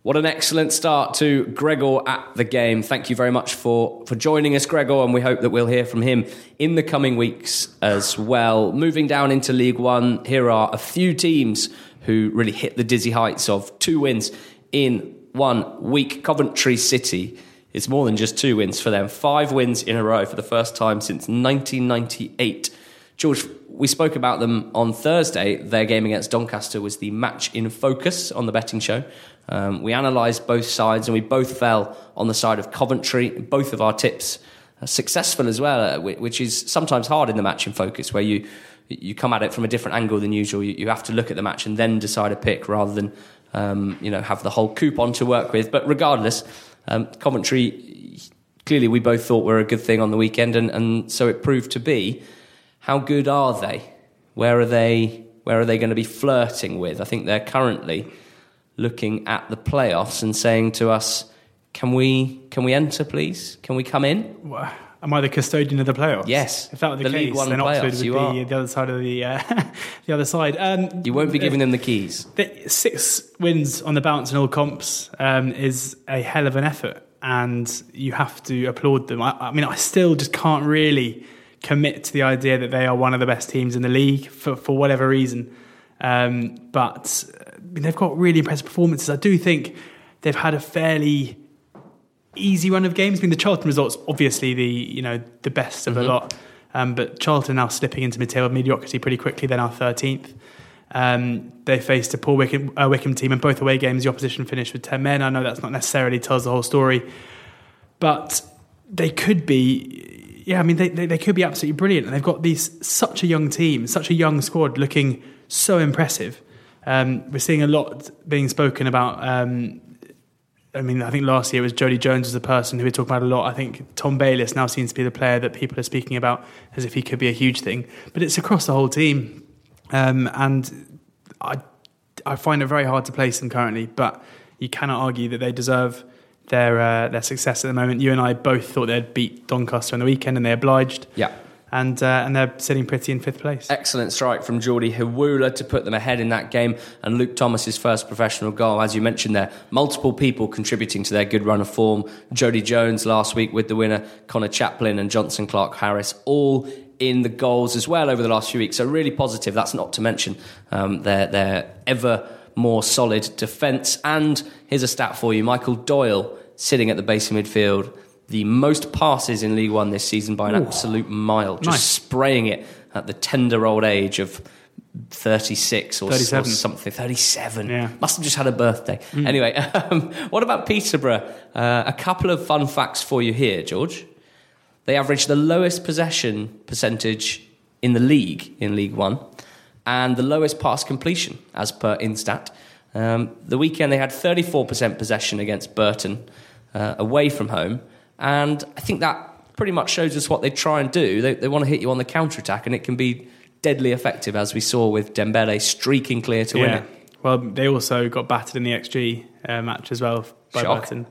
What an excellent start to Gregor at the game. Thank you very much for, for joining us, Gregor, and we hope that we'll hear from him in the coming weeks as well. Moving down into League One, here are a few teams who really hit the dizzy heights of two wins in one week. Coventry City is more than just two wins for them. Five wins in a row for the first time since 1998. George, we spoke about them on Thursday. Their game against Doncaster was the match in focus on the betting show. Um, we analysed both sides and we both fell on the side of Coventry. Both of our tips successful as well, uh, which is sometimes hard in the match in focus, where you you come at it from a different angle than usual. You have to look at the match and then decide a pick rather than um, you know, have the whole coupon to work with. But regardless, um, Coventry, clearly we both thought were a good thing on the weekend, and, and so it proved to be. How good are they? Where are they? Where are they going to be flirting with? I think they're currently looking at the playoffs and saying to us, "Can we? Can we enter, please? Can we come in?" Am I the custodian of the playoffs? Yes. If that were the, the case, League One then Oxford would be are. the other side of the uh, the other side. Um, you won't be giving them the keys. The six wins on the bounce in all comps um, is a hell of an effort, and you have to applaud them. I, I, mean, I still just can't really commit to the idea that they are one of the best teams in the league for for whatever reason. Um, but I mean, they've got really impressive performances. I do think they've had a fairly easy run of games. I mean, the Charlton results obviously the you know the best of mm-hmm. a lot, um, but Charlton now slipping into mid-table mediocrity pretty quickly. They're now thirteenth. Um, they faced a poor Wickham, uh, Wycombe team, and both away games the opposition finished with ten men. I know that's not necessarily tells the whole story, but they could be. Yeah, I mean, they, they, they could be absolutely brilliant, and they've got these such a young team, such a young squad, looking so impressive. Um, we're seeing a lot being spoken about um, I mean, I think last year it was Jodi Jones as the person who we talk about a lot. I think Tom Bayliss now seems to be the player that people are speaking about as if he could be a huge thing. But it's across the whole team, um, and I I find it very hard to place them currently. But you cannot argue that they deserve their uh, their success at the moment. You and I both thought they'd beat Doncaster on the weekend, and they obliged. Yeah. And uh, and they're sitting pretty in fifth place. Excellent strike from Jordy Hiwula to put them ahead in that game, and Luke Thomas's first professional goal, as you mentioned there. Multiple people contributing to their good run of form. Jodi Jones last week with the winner, Conor Chaplin and Jonson Clarke-Harris, all in the goals as well over the last few weeks. So really positive. That's not to mention um, their their ever more solid defence. And here's a stat for you: Michael Doyle sitting at the base of midfield the most passes in League One this season by an Ooh. absolute mile, just nice. spraying it at the tender old age of 36 or, or something. 37. Yeah. Must have just had a birthday. Mm. Anyway, um, what about Peterborough? Uh, a couple of fun facts for you here, George. They average the lowest possession percentage in the league in League One and the lowest pass completion as per Instat. Um, the weekend they had 34% possession against Burton uh, away from home and I think that pretty much shows us what they try and do. They, they want to hit you on the counter attack, and it can be deadly effective, as we saw with Dembele streaking clear to yeah. win it. Well, they also got battered in the XG uh, match as well by Shock. Burton.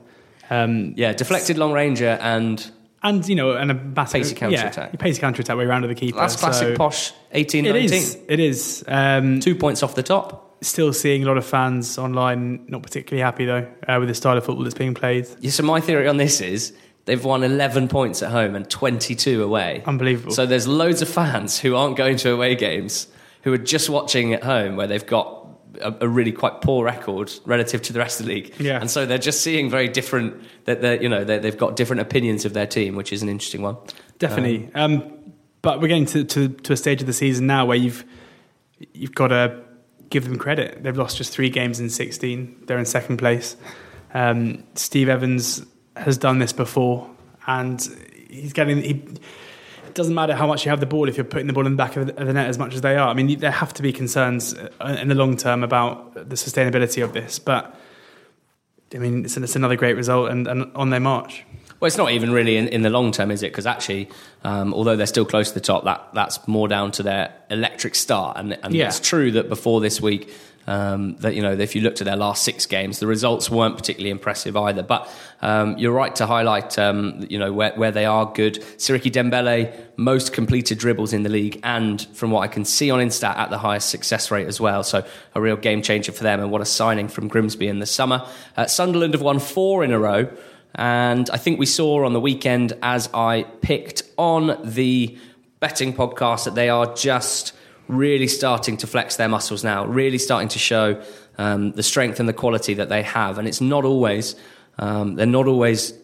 Um, yeah, deflected long ranger and and you know and a massive pacey counter yeah, attack. Pacey counter attack way around to the keeper. That's classic so posh. 18 it 19. Is, it is. Um, Two points off the top. Still seeing a lot of fans online not particularly happy though uh, with the style of football that's being played. Yeah, so my theory on this is They've won 11 points at home and 22 away. Unbelievable. So there's loads of fans who aren't going to away games who are just watching at home where they've got a, a really quite poor record relative to the rest of the league. Yeah. And so they're just seeing very different that they're, you know, they have got different opinions of their team, which is an interesting one. Definitely. Um, um, but we're getting to, to, to a stage of the season now where you've you've got to give them credit. They've lost just three games in 16. They're in second place. Um, Steve Evans has done this before, and he's getting. He, it doesn't matter how much you have the ball if you're putting the ball in the back of the net as much as they are. I mean, there have to be concerns uh, in the long term about the sustainability of this, but I mean, it's, it's another great result and, and, on their march. Well, it's not even really in, in the long term, is it? Because actually, um, although they're still close to the top, that that's more down to their electric start. And, and yeah. it's true that before this week, um, that you know, if you looked at their last six games, the results weren't particularly impressive either. But um, you're right to highlight, um, you know, where, where they are good. Siriki Dembele, most completed dribbles in the league, and from what I can see on Instat, at the highest success rate as well. So a real game changer for them, and what a signing from Grimsby in the summer. Uh, Sunderland have won four in a row. And I think we saw on the weekend, as I picked on the betting podcast, that they are just really starting to flex their muscles now, really starting to show um, the strength and the quality that they have. And it's not always, um, they're not always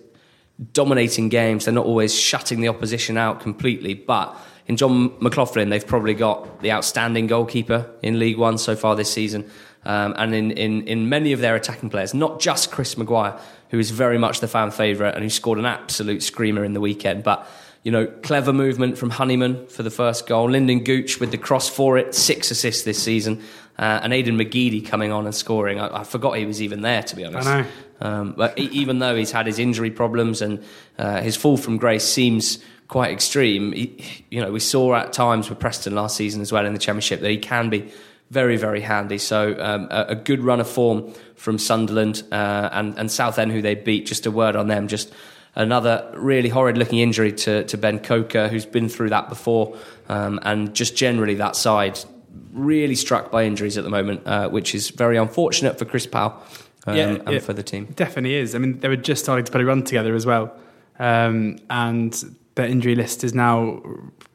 dominating games, they're not always shutting the opposition out completely. But in Jon McLaughlin, they've probably got the outstanding goalkeeper in League One so far this season. Um, and in, in, in many of their attacking players, not just Chris Maguire, who is very much the fan favourite and who scored an absolute screamer in the weekend, but you know, clever movement from Honeyman for the first goal. Lynden Gooch with the cross for it, six assists this season. Uh, and Aiden McGeady coming on and scoring. I, I, forgot he was even there, to be honest. I know. Um, but even though he's had his injury problems and uh, his fall from grace seems quite extreme, he, you know, we saw at times with Preston last season as well in the Championship that he can be very, very handy. So um, a, a, good run of form from Sunderland uh, and, and Southend, who they beat. Just a word on them, just another really horrid looking injury to, to Ben Coker, who's been through that before, um, and just generally that side really struck by injuries at the moment, uh, which is very unfortunate for Chris Powell um, yeah, and it for the team. Definitely is. I mean, they were just starting to put a run together as well, um, and the injury list is now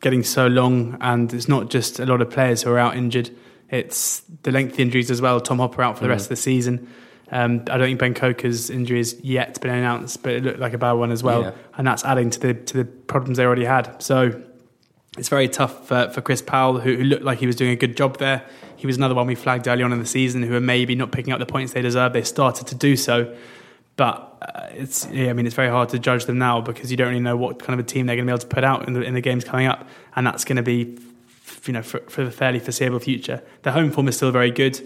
getting so long, and it's not just a lot of players who are out injured. It's the lengthy injuries as well. Tom Hopper out for the mm. rest of the season. Um, I don't think Ben Coker's injury has yet been announced, but it looked like a bad one as well, yeah. and that's adding to the to the problems they already had. So it's very tough for, for Chris Powell, who, who, looked like he was doing a good job there. He was another one we flagged early on in the season, who are maybe not picking up the points they deserve. They started to do so, but uh, it's yeah, I mean it's very hard to judge them now because you don't really know what kind of a team they're going to be able to put out in the in the games coming up, and that's going to be you know for, for the fairly foreseeable future. The home form is still very good.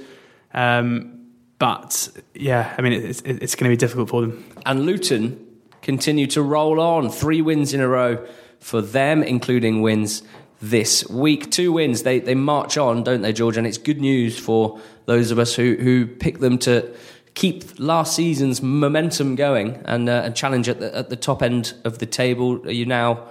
Um, but yeah, I mean, it's, it's going to be difficult for them. And Luton continue to roll on. Three wins in a row for them, including wins this week. Two wins. They, they march on, don't they, George? And it's good news for those of us who, who pick them to keep last season's momentum going and, uh, and challenge at the, at the top end of the table? Are you now,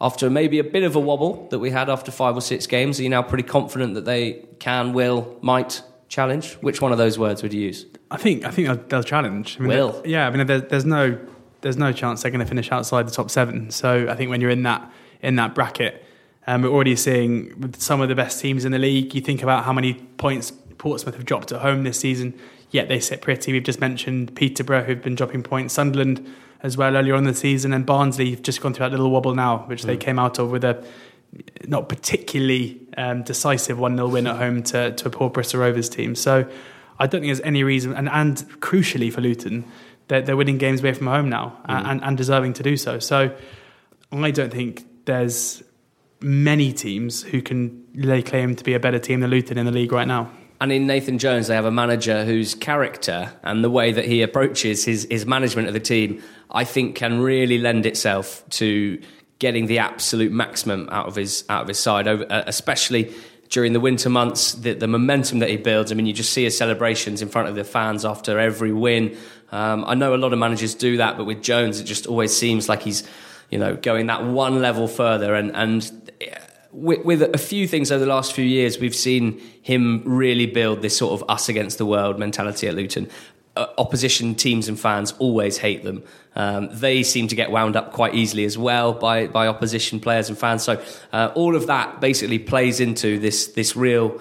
after maybe a bit of a wobble that we had after five or six games, are you now pretty confident that they can, will, might challenge? Which one of those words would you use? I think I think they'll, they'll challenge. I mean, Will. Yeah, I mean, there, there's no there's no chance they're going to finish outside the top seven. So I think when you're in that in that bracket, um, we're already seeing with some of the best teams in the league. You think about how many points Portsmouth have dropped at home this season. Yet they sit pretty. We've just mentioned Peterborough, who've been dropping points. Sunderland as well earlier on in the season, and Barnsley have just gone through that little wobble now, which they came out of with a not particularly um, decisive 1 0 win at home to, to a poor Bristol Rovers team. So I don't think there's any reason, and, and crucially for Luton, they're, they're winning games away from home now and, and deserving to do so. So I don't think there's many teams who can lay claim to be a better team than Luton in the league right now. And in Nathan Jones, they have a manager whose character and the way that he approaches his, his management of the team, I think, can really lend itself to getting the absolute maximum out of his out of his side, uh, especially during the winter months. The, the momentum that he builds. I mean, you just see his celebrations in front of the fans after every win. Um, I know a lot of managers do that, but with Jones, it just always seems like he's, you know, going that one level further and and with, with a few things over the last few years, we've seen him really build this sort of us against the world mentality at Luton. Uh, opposition teams and fans always hate them. Um, they seem to get wound up quite easily as well by, by opposition players and fans. So uh, all of that basically plays into this this real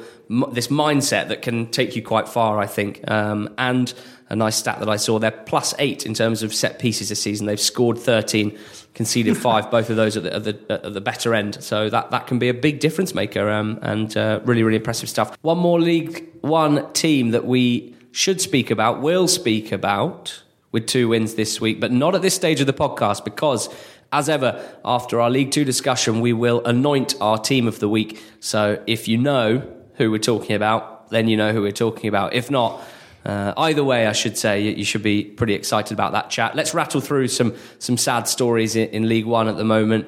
this mindset that can take you quite far, I think. Um, and a nice stat that I saw, they're plus eight in terms of set pieces this season. They've scored 13, conceded five, both of those at the, at the, at the better end. So that, that can be a big difference maker um, and uh, really, really impressive stuff. One more League One team that we should speak about, will speak about with two wins this week, but not at this stage of the podcast because. As ever, after our League Two discussion, we will anoint our team of the week. So if you know who we're talking about, then you know who we're talking about. If not, uh, either way, I should say you, should be pretty excited about that chat. Let's rattle through some some sad stories in, in League One at the moment.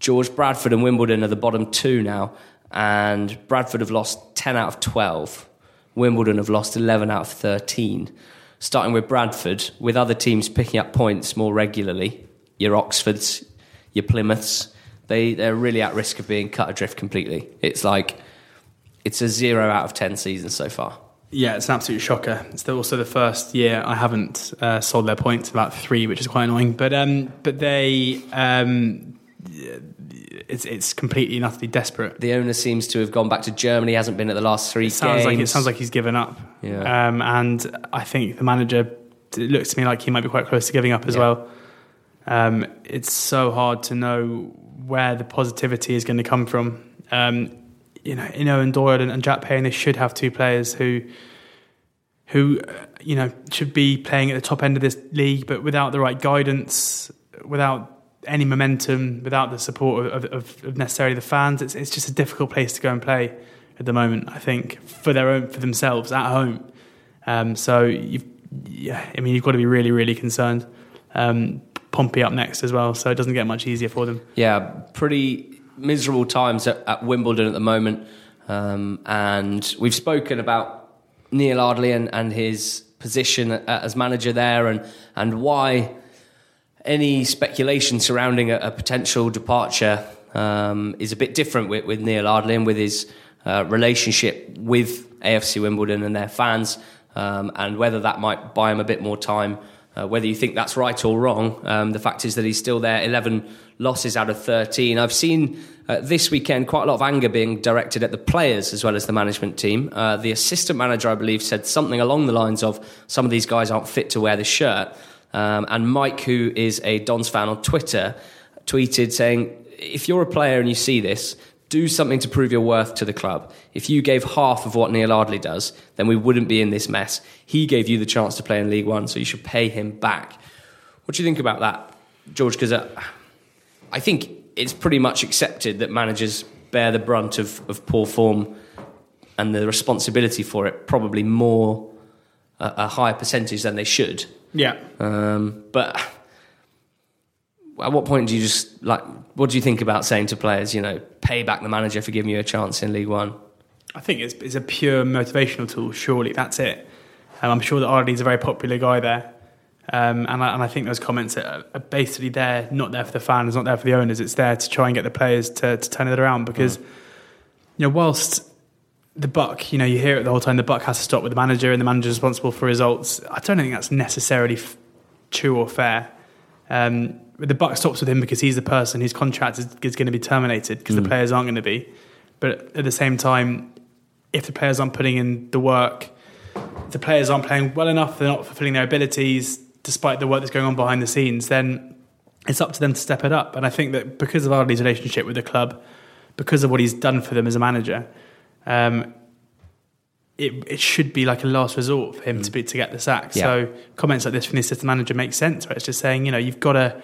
George Bradford and Wimbledon are the bottom two now, and Bradford have lost ten out of twelve. Wimbledon have lost eleven out of thirteen. Starting with Bradford, with other teams picking up points more regularly, your Oxfords, your Plymouths, they they're really at risk of being cut adrift completely. It's like it's a zero out of ten season so far. Yeah, it's an absolute shocker. It's also the first year I haven't uh, sold their points, about three, which is quite annoying. But um, but they, um, it's it's completely and utterly desperate. The owner seems to have gone back to Germany. Hasn't been at the last three It sounds games. like it sounds like he's given up. Yeah. Um, and I think the manager it looks to me like he might be quite close to giving up as Yeah. well. Um, it's so hard to know where the positivity is going to come from. Um, you know, in Eoin Doyle and, and Jack Payne, they should have two players who, who, uh, you know, should be playing at the top end of this league, but without the right guidance, without any momentum, without the support of, of, of necessarily the fans, it's it's just a difficult place to go and play at the moment. I think for their own for themselves at home. Um, so you've, yeah, I mean, you've got to be really, really concerned. Um, Pompey up next as well, so it doesn't get much easier for them. yeah, pretty miserable times at, at Wimbledon at the moment. Um, and we've spoken about Neal Ardley and, and his position as manager there and, and why any speculation surrounding a, a potential departure um, is a bit different with, with Neal Ardley and with his uh, relationship with AFC Wimbledon and their fans, um, and whether that might buy him a bit more time. Uh, whether you think that's right or wrong, um, the fact is that he's still there. Eleven losses out of thirteen. I've seen uh, this weekend quite a lot of anger being directed at the players as well as the management team. Uh, the assistant manager, I believe, said something along the lines of, "Some of these guys aren't fit to wear the shirt." Um, and Mike, who is a Dons fan on Twitter, tweeted saying, if you're a player and you see this, do something to prove your worth to the club. If you gave half of what Neal Ardley does, then we wouldn't be in this mess. He gave you the chance to play in League One, so you should pay him back. What do you think about that, George? Because uh, I think it's pretty much accepted that managers bear the brunt of, of poor form and the responsibility for it, probably more a, a higher percentage than they should. Yeah, Um, but at what point do you just like? What do you think about saying to players, you know, pay back the manager for giving you a chance in League One? I think it's, it's a pure motivational tool. Surely that's it. Um, I'm sure that Ardley's a very popular guy there. Um, and, I, and I think those comments are, are basically there, not there for the fans, not there for the owners. It's there to try and get the players to, to turn it around because, mm. you know, whilst the buck, you know, you hear it the whole time. The buck has to stop with the manager, and the manager is responsible for results. I don't think that's necessarily f- true or fair. Um, the buck stops with him because he's the person whose contract is, is going to be terminated because mm. the players aren't going to be. But at the same time, if the players aren't putting in the work, the players aren't playing well enough, they're not fulfilling their abilities, despite the work that's going on behind the scenes, then it's up to them to step it up. And I think that because of Ardley's relationship with the club, because of what he's done for them as a manager, um, it, it should be like a last resort for him mm. to be to get the sack. Yeah. So comments like this from the assistant manager make sense. Right? It's just saying, you know, you've got to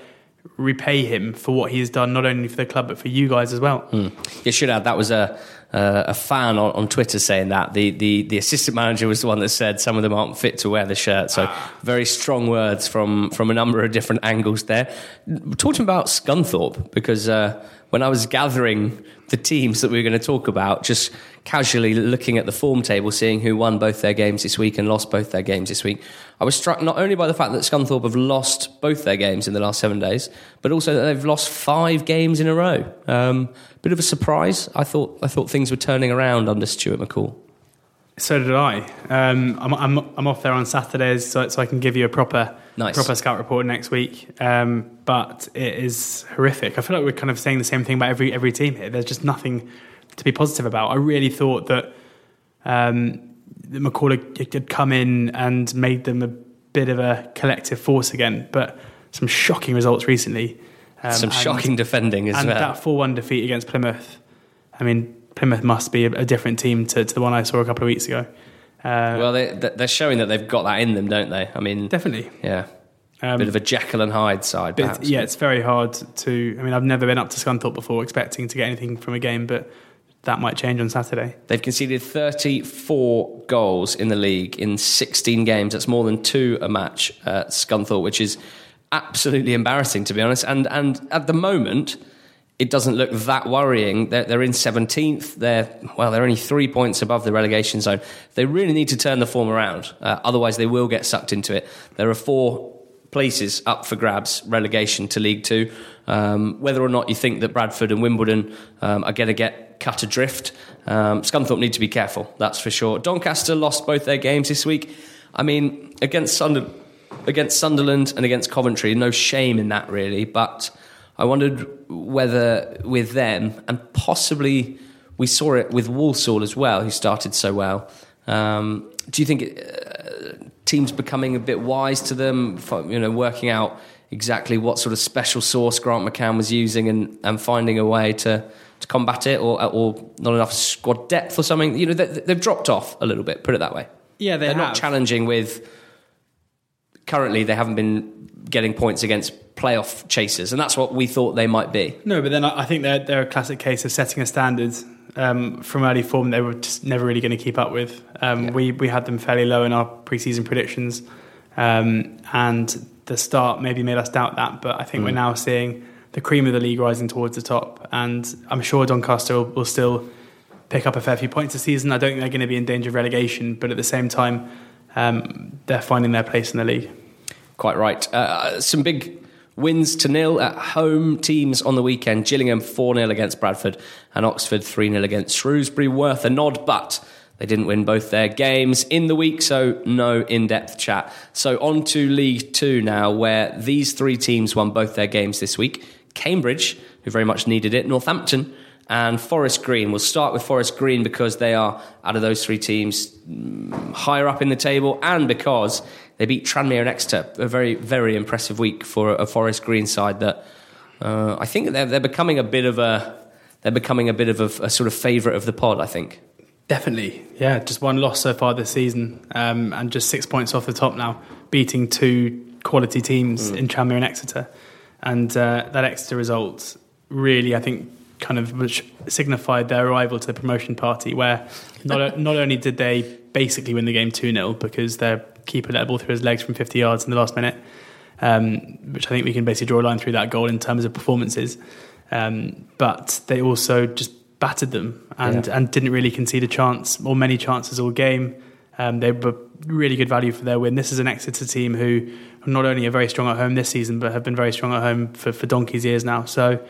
repay him for what he has done, not only for the club but for you guys as well. Mm. You should add that was a uh, a fan on, on, Twitter saying that the, the the assistant manager was the one that said some of them aren't fit to wear the shirt. So very strong words from from a number of different angles there. Talking about Scunthorpe because. Uh, when I was gathering the teams that we were going to talk about, just casually looking at the form table, seeing who won both their games this week and lost both their games this week, I was struck not only by the fact that Scunthorpe have lost both their games in the last seven days, but also that they've lost five games in a row. Um, bit of a surprise. I thought I thought things were turning around under Stuart McCall. So did I. Um, I'm, I'm, I'm off there on Saturdays, so, so I can give you a proper nice. proper scout report next week. Um, but it is horrific. I feel like we're kind of saying the same thing about every every team here. There's just nothing to be positive about. I really thought that um, McCall had come in and made them a bit of a collective force again, but some shocking results recently. Um, some shocking defending as and well. And that 4 1 defeat against Plymouth. I mean, Plymouth must be a, a different team to, to, the one I saw a couple of weeks ago. Uh, well, they, they're showing that they've got that in them, don't they? I mean, definitely. Yeah. Um, bit of a Jekyll and Hyde side, perhaps. yeah, it's very hard to. I mean, I've never been up to Scunthorpe before expecting to get anything from a game, but that might change on Saturday. They've conceded 34 goals in the league in 16 games. That's more than two a match at Scunthorpe, which is absolutely embarrassing, to be honest. And and at the moment, it doesn't look that worrying. They're, they're in 17th. They're, well, they're only three points above the relegation zone. They really need to turn the form around. Uh, otherwise, they will get sucked into it. There are four places up for grabs, relegation to League Two. Um, whether or not you think that Bradford and Wimbledon um, are going to get cut adrift, um, Scunthorpe need to be careful, that's for sure. Doncaster lost both their games this week. I mean, against, against Sunderland and against Coventry, no shame in that, really, but I wondered whether with them, and possibly we saw it with Walsall as well, who started so well. Um, do you think uh, teams becoming a bit wise to them, you know, working out exactly what sort of special sauce Grant McCann was using and, and finding a way to, to combat it, or, or not enough squad depth or something? You know, they, have dropped off a little bit, put it that way. Yeah, they are not challenging with. Currently, they haven't been getting points against playoff chasers, and that's what we thought they might be. No, but then I think they're, they're a classic case of setting a standard um, from early form they were just never really going to keep up with. Um, yeah. We we had them fairly low in our preseason predictions, um, and the start maybe made us doubt that. But I think mm. we're now seeing the cream of the league rising towards the top, and I'm sure Doncaster will, will still pick up a fair few points this season. I don't think they're going to be in danger of relegation, but at the same time, um, they're finding their place in the league. Quite right. Uh, some big wins to nil at home teams on the weekend. Gillingham 4 0 against Bradford and Oxford 3 0 against Shrewsbury. Worth a nod, but they didn't win both their games in the week, so no in depth chat. So on to League Two now, where these three teams won both their games this week. Cambridge, who very much needed it, Northampton, and Forest Green. We'll start with Forest Green because they are, out of those three teams, mm, higher up in the table, and because they beat Tranmere and Exeter. A very, very impressive week for a Forest Green side that uh, I think they're, they're becoming a bit of a they're becoming a bit of a, a sort of favourite of the pod. I think. Definitely, yeah. Just one loss so far this season, um, and just six points off the top now, beating two quality teams mm. in Tranmere and Exeter, and uh, that Exeter result really, I think, kind of which signified their arrival to the promotion party, where not not only did they basically win the game two 0 because their keeper let a ball through his legs from 50 yards in the last minute, um, which I think we can basically draw a line through that goal in terms of performances. Um, but they also just battered them and, yeah. and didn't really concede a chance or many chances all game. Um, they were really good value for their win. This is an Exeter team who not only are very strong at home this season, but have been very strong at home for, for donkey's years now. So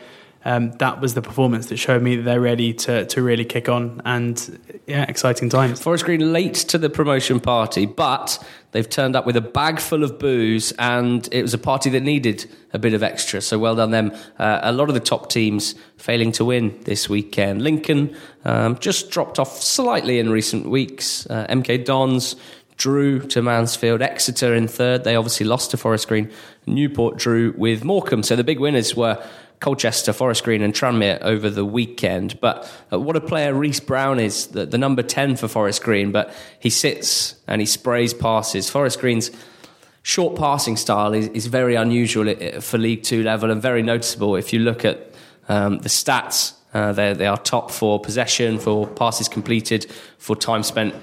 um, that was the performance that showed me that they're ready to, to really kick on and yeah, exciting times. Forest Green late to the promotion party, but they've turned up with a bag full of booze, and it was a party that needed a bit of extra. So well done them. Uh, a lot of the top teams failing to win this weekend. Lincoln um, just dropped off slightly in recent weeks. Uh, MK Dons drew to Mansfield. Exeter in third. They obviously lost to Forest Green. Newport drew with Morecambe. So the big winners were Colchester, Forest Green, and Tranmere over the weekend. But uh, what a player Reece Brown is, the, the, number 10 for Forest Green. But he sits and he sprays passes. Forest Green's short passing style is, is very unusual for League Two level and very noticeable. If you look at um, the stats, uh, they are top for possession, for passes completed, for time spent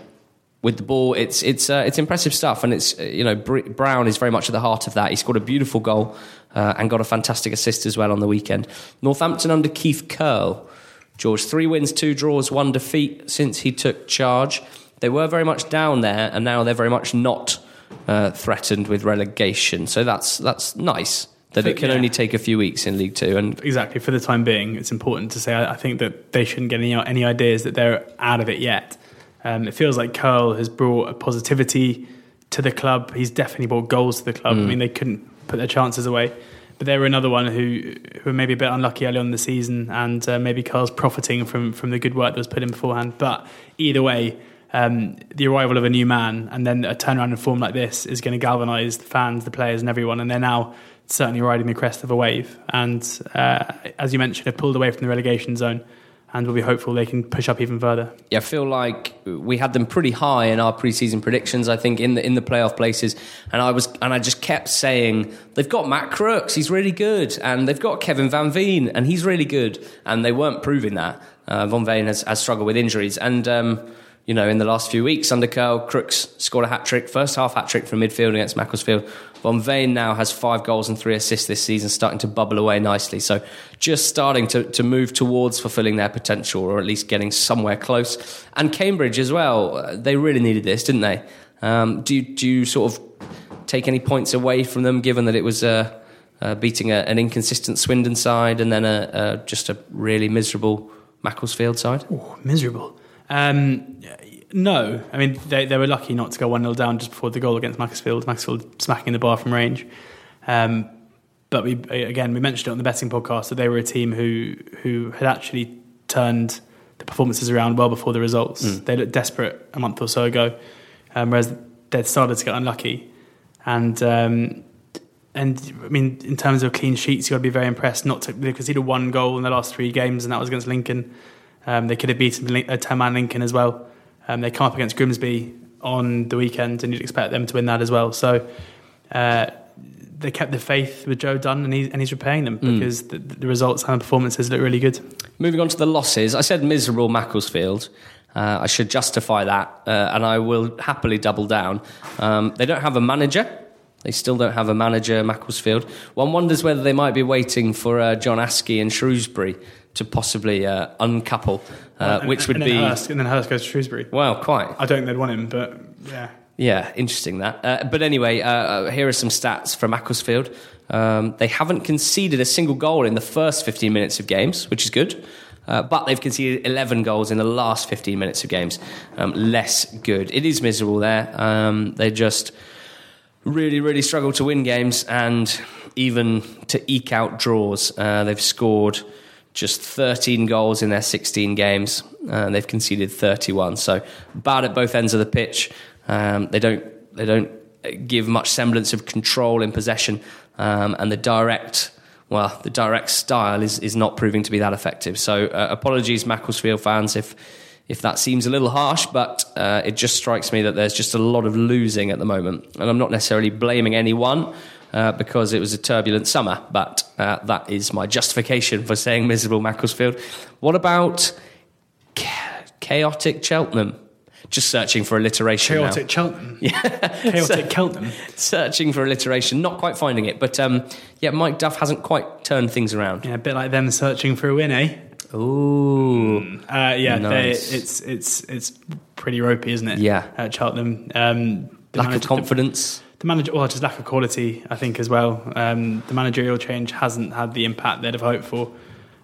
with the ball. It's it's uh, it's impressive stuff, and it's you know Brown is very much at the heart of that. He scored a beautiful goal uh, and got a fantastic assist as well on the weekend. Northampton under Keith Curle, George, three wins, two draws, one defeat since he took charge. They were very much down there, and now they're very much not uh, threatened with relegation. So that's that's nice that it can yeah. only take a few weeks in League Two. And exactly for the time being, it's important to say. I, I think that they shouldn't get any any ideas that they're out of it yet. Um, it feels like Curle has brought a positivity to the club. He's definitely brought goals to the club. Mm. I mean, they couldn't put their chances away. But they were another one who who were maybe a bit unlucky early on in the season, and uh, maybe Curle's profiting from from the good work that was put in beforehand. But either way, um, the arrival of a new man and then a turnaround in form like this is going to galvanise the fans, the players, and everyone. And they're now certainly riding the crest of a wave. And uh, as you mentioned, have pulled away from the relegation zone and we'll be hopeful they can push up even further. Yeah, I feel like we had them pretty high in our preseason predictions. I think in the in the playoff places, and I was and I just kept saying they've got Matt Crooks, he's really good, and they've got Kevin Van Veen, and he's really good, and they weren't proving that. Uh, Van Veen has, has struggled with injuries, and. Um, you know, in the last few weeks under Curle, Crooks scored a hat trick, first half hat trick from midfield against Macclesfield. Van Veen now has five goals and three assists this season, starting to bubble away nicely. So just starting to, to move towards fulfilling their potential, or at least getting somewhere close. And Cambridge as well, uh, they really needed this, didn't they? Um, do, you, do you sort of take any points away from them, given that it was uh, uh, beating a, an inconsistent Swindon side and then a, a, just a really miserable Macclesfield side? Oh, miserable. Um, no, I mean they, they were lucky not to go one 0 down just before the goal against Macclesfield. Macclesfield smacking the bar from range. Um, but we again we mentioned it on the betting podcast that they were a team who who had actually turned the performances around well before the results. Mm. They looked desperate a month or so ago, um, whereas they'd started to get unlucky. And um, and I mean, in terms of clean sheets, you got to be very impressed. Not to they conceded one goal in the last three games, and that was against Lincoln. Um, they could have beaten a ten-man Lincoln as well. Um, they come up against Grimsby on the weekend, and you'd expect them to win that as well. So uh, they kept the faith with Joe Dunne, and, he, and he's repaying them mm. because the, the, results and the performances look really good. Moving on to the losses, I said miserable Macclesfield. Uh, I should justify that, uh, and I will happily double down. Um, they don't have a manager. They still don't have a manager, Macclesfield. One wonders whether they might be waiting for uh, John Askey in Shrewsbury to possibly uh, uncouple, uh, and, which would and be Hurst, and then Hurst goes to Shrewsbury. Well, quite. I don't think they'd want him, but yeah. Yeah, interesting that. Uh, but anyway, uh, uh, here are some stats from Macclesfield. Um, they haven't conceded a single goal in the first 15 minutes of games, which is good. Uh, but they've conceded 11 goals in the last 15 minutes of games. Um, less good. It is miserable there. Um, they just really, really struggle to win games and even to eke out draws. Uh, they've scored just 13 goals in their 16 games, they've conceded 31. So bad at both ends of the pitch. Um, they don't they don't give much semblance of control in possession, um, and the direct well the direct style is is not proving to be that effective. So uh, apologies, Macclesfield fans, if if that seems a little harsh, but uh, it just strikes me that there's just a lot of losing at the moment, and I'm not necessarily blaming anyone uh, because it was a turbulent summer. But uh, that is my justification for saying miserable Macclesfield. What about chaotic Cheltenham? Just searching for alliteration. Chaotic now. Cheltenham. Yeah. Chaotic Cheltenham. Searching for alliteration, not quite finding it. But um, yeah, Mike Duff hasn't quite turned things around. Yeah, a bit like them searching for a win, eh? Ooh. Uh, yeah, they- it's it's it's pretty ropey, isn't it? Yeah. at Cheltenham. Um, Lack of confidence. The manager, well, just lack of quality, I think, as well. Um, the managerial change hasn't had the impact they'd have hoped for.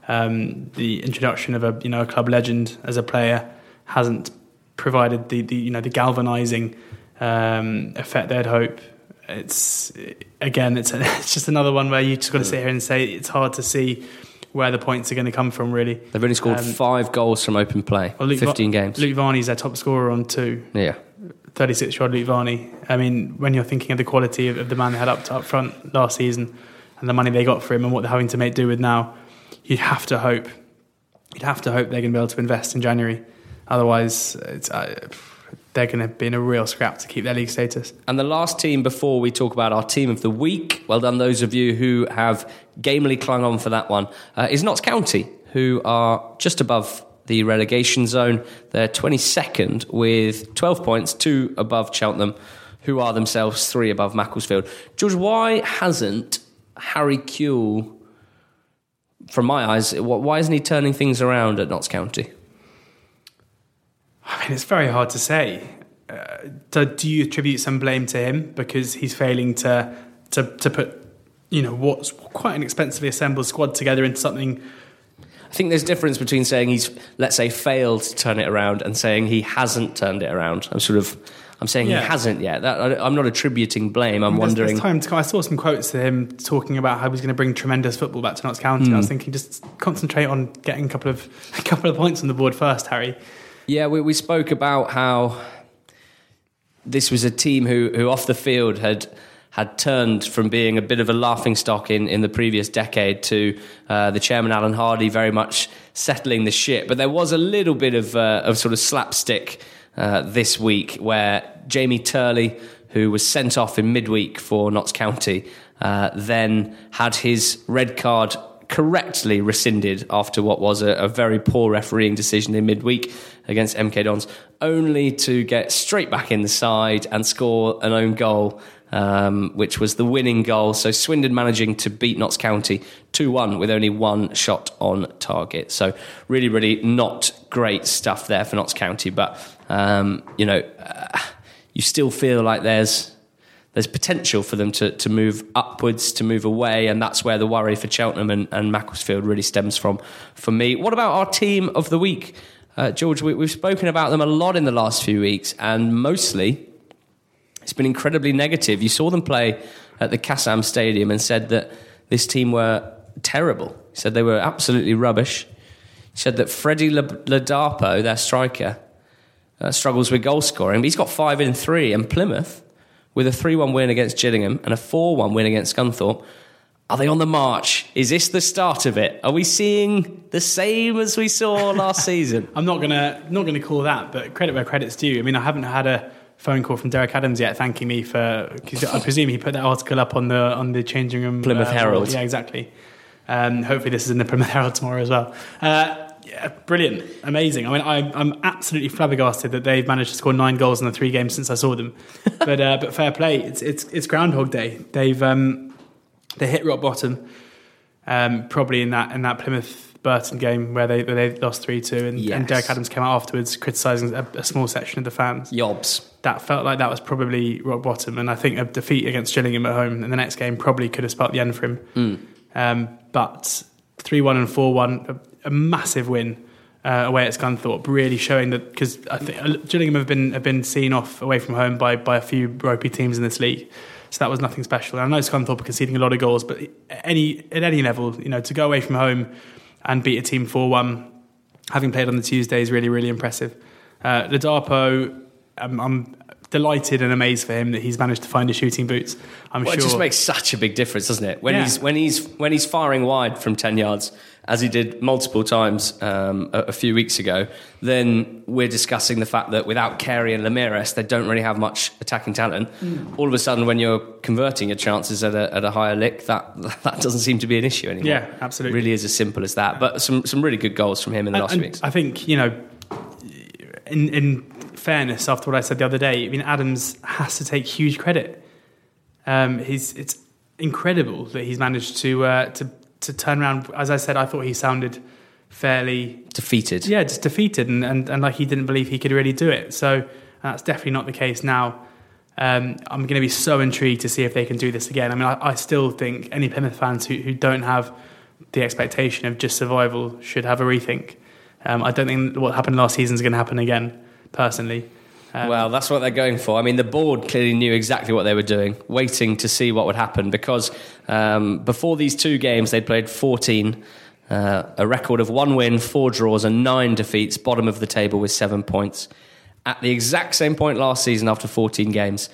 Um, the introduction of a you know a club legend as a player hasn't provided the, the you know the galvanising um, effect they'd hope. It's again, it's it's just another one where you just got to sit here and say it's hard to see where the points are going to come from. Really, They've only scored Um, five goals from open play, Well, Luke Va- 15 games. Luke Varney's their top scorer on two. yeah. 36 year old Luke Varney. I mean, when you're thinking of the quality of, of the man they had up, up front last season and the money they got for him and what they're having to make do with now, you'd have to hope. You'd have to hope they're going to be able to invest in January. Otherwise, uh, they're going to be in a real scrap to keep their league status. And the last team before we talk about our team of the week, well done those of you who have gamely clung on for that one, uh, is Notts County, who are just above the relegation zone. They're 22nd with 12 points, two above Cheltenham, who are themselves three above Macclesfield. George, why hasn't Harry Kewell, from my eyes, why isn't he turning things around at Notts County? I mean, it's very hard to say. Uh, do, do you attribute some blame to him because he's failing to, to, to put, you know, what's quite an expensively assembled squad together into something I think there's a difference between saying he's, let's say, failed to turn it around and saying he hasn't turned it around. I'm sort of, I'm saying Yeah. he hasn't yet. That, I, I'm not attributing blame. I'm There's- wondering. there's time to. I saw some quotes of him talking about how he's going to bring tremendous football back to Notts County. Hmm. I was thinking, just concentrate on getting a couple of a couple of points on the board first, Harry. Yeah, we, we spoke about how this was a team who, who off the field had had turned from being a bit of a laughing stock in, in the previous decade to uh, the chairman Alan Hardy very much settling the ship. But there was a little bit of uh, of sort of slapstick uh, this week where Jamie Turley, who was sent off in midweek for Notts County, uh, then had his red card correctly rescinded after what was a, a very poor refereeing decision in midweek against MK Dons, only to get straight back in the side and score an own goal, um, which was the winning goal. So Swindon managing to beat Notts County 2 1 with only one shot on target. So really, really not great stuff there for Notts County, but um, you know, uh, you still feel like there's there's potential for them to, to move upwards, to move away, and that's where the worry for Cheltenham and, and Macclesfield really stems from for me. What about our team of the week? Uh, George, we, we've spoken about them a lot in the last few weeks, and mostly it's been incredibly negative. You saw them play at the Kassam Stadium and said that this team were terrible. You said they were absolutely rubbish. You said that Freddie Ladapo, their striker, uh, struggles with goal scoring, but he's got five in three. And Plymouth, with a 3 1 win against Gillingham and a 4 1 win against Scunthorpe, are they on the march? Is this the start of it? Are we seeing the same as we saw last season? I'm not gonna not gonna call that, but credit where credit's due. I mean, I haven't had a phone call from Derek Adams yet thanking me for. Cause I presume he put that article up on the on the changing room. Plymouth uh, Herald. Yeah, exactly. Um, hopefully, this is in the Plymouth Herald tomorrow as well. Uh, yeah, brilliant, amazing. I mean, I, I'm absolutely flabbergasted that they've managed to score nine goals in the three games since I saw them. but uh, but fair play, it's it's it's Groundhog Day. They've um, they hit rock bottom, um, probably in that in that Plymouth Burton game where they where they lost three two, and, Yes. and Derek Adams came out afterwards criticising a, a small section of the fans. Yobs. That felt like that was probably rock bottom, and I think a defeat against Gillingham at home in the next game probably could have sparked the end for him. Um, but three one and four one, a, a massive win. Uh, away at Scunthorpe, really showing that because I think uh, Gillingham have been have been seen off away from home by by a few ropey teams in this league, so that was nothing special. And I know Scunthorpe are conceding a lot of goals, but any at any level, you know, to go away from home and beat a team four one, having played on the Tuesday is really really impressive. Uh, Ladapo, I'm, I'm delighted and amazed for him that he's managed to find his shooting boots. I'm Well, sure it just makes such a big difference, doesn't it? When Yeah. he's when he's when he's firing wide from ten yards, as he did multiple times um, a, a few weeks ago, then we're discussing the fact that without Carey and Lameiras, they don't really have much attacking talent. Mm. All of a sudden, when you're converting your chances at a, at a higher lick, that that doesn't seem to be an issue anymore. Yeah, absolutely. Really is as simple as that. But some some really good goals from him in the last And- few and weeks. I think you know, in in fairness, after what I said the other day, I mean Adams has to take huge credit. Um, he's it's incredible that he's managed to uh, to to turn around. As I said, I thought he sounded fairly defeated. Yeah, just defeated, and, and, and like he didn't believe he could really do it. So that's definitely not the case now. Um, I'm going to be so intrigued to see if they can do this again. I mean, I, I still think any Plymouth fans who, who don't have the expectation of just survival should have a rethink. Um, I don't think what happened last season is going to happen again, personally. Um, well, that's what they're going for. I mean, the board clearly knew exactly what they were doing, waiting to see what would happen because um, before these two games, they'd played 14, uh, a record of one win, four draws, and nine defeats, bottom of the table with seven points. At the exact same point last season, after 14 games,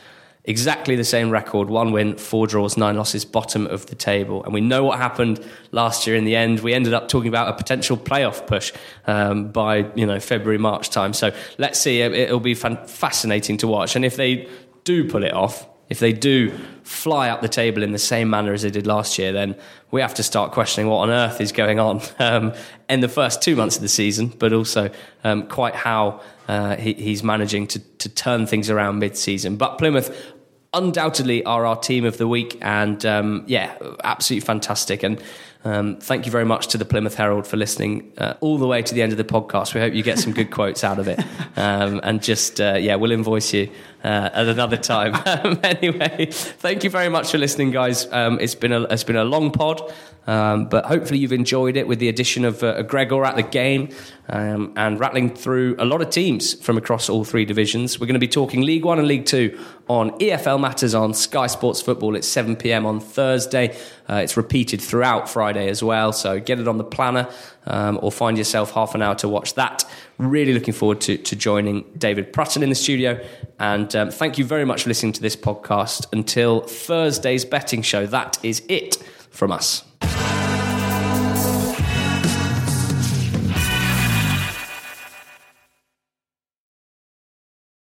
exactly the same record one win, four draws, nine losses, bottom of the table. And we know what happened last year in the end. We ended up talking about a potential playoff push um, by you know February, March time. So let's see. It'll be fascinating to watch. And if they do pull it off, if they do fly up the table in the same manner as they did last year, then we have to start questioning what on earth is going on um, in the first two months of the season, but also um, quite how uh, he, he's managing to, to turn things around mid season. But Plymouth undoubtedly are our team of the week, and um, yeah, absolutely fantastic. And um, thank you very much to the Plymouth Herald for listening uh, all the way to the end of the podcast. We hope you get some good quotes out of it. Um, and just, uh, yeah, we'll invoice you uh, at another time. Um, anyway, thank you very much for listening, guys. Um, it's been a it's been a long pod. Um, but hopefully you've enjoyed it with the addition of uh, Gregor at the game um, and rattling through a lot of teams from across all three divisions. We're going to be talking League One and League Two on EFL Matters on Sky Sports Football at 7 pm on Thursday. Uh, it's repeated throughout Friday as well, so get it on the planner um, or find yourself half an hour to watch that. Really looking forward to, to joining David Prutton in the studio. And um, thank you very much for listening to this podcast. Until Thursday's betting show, that is it from us.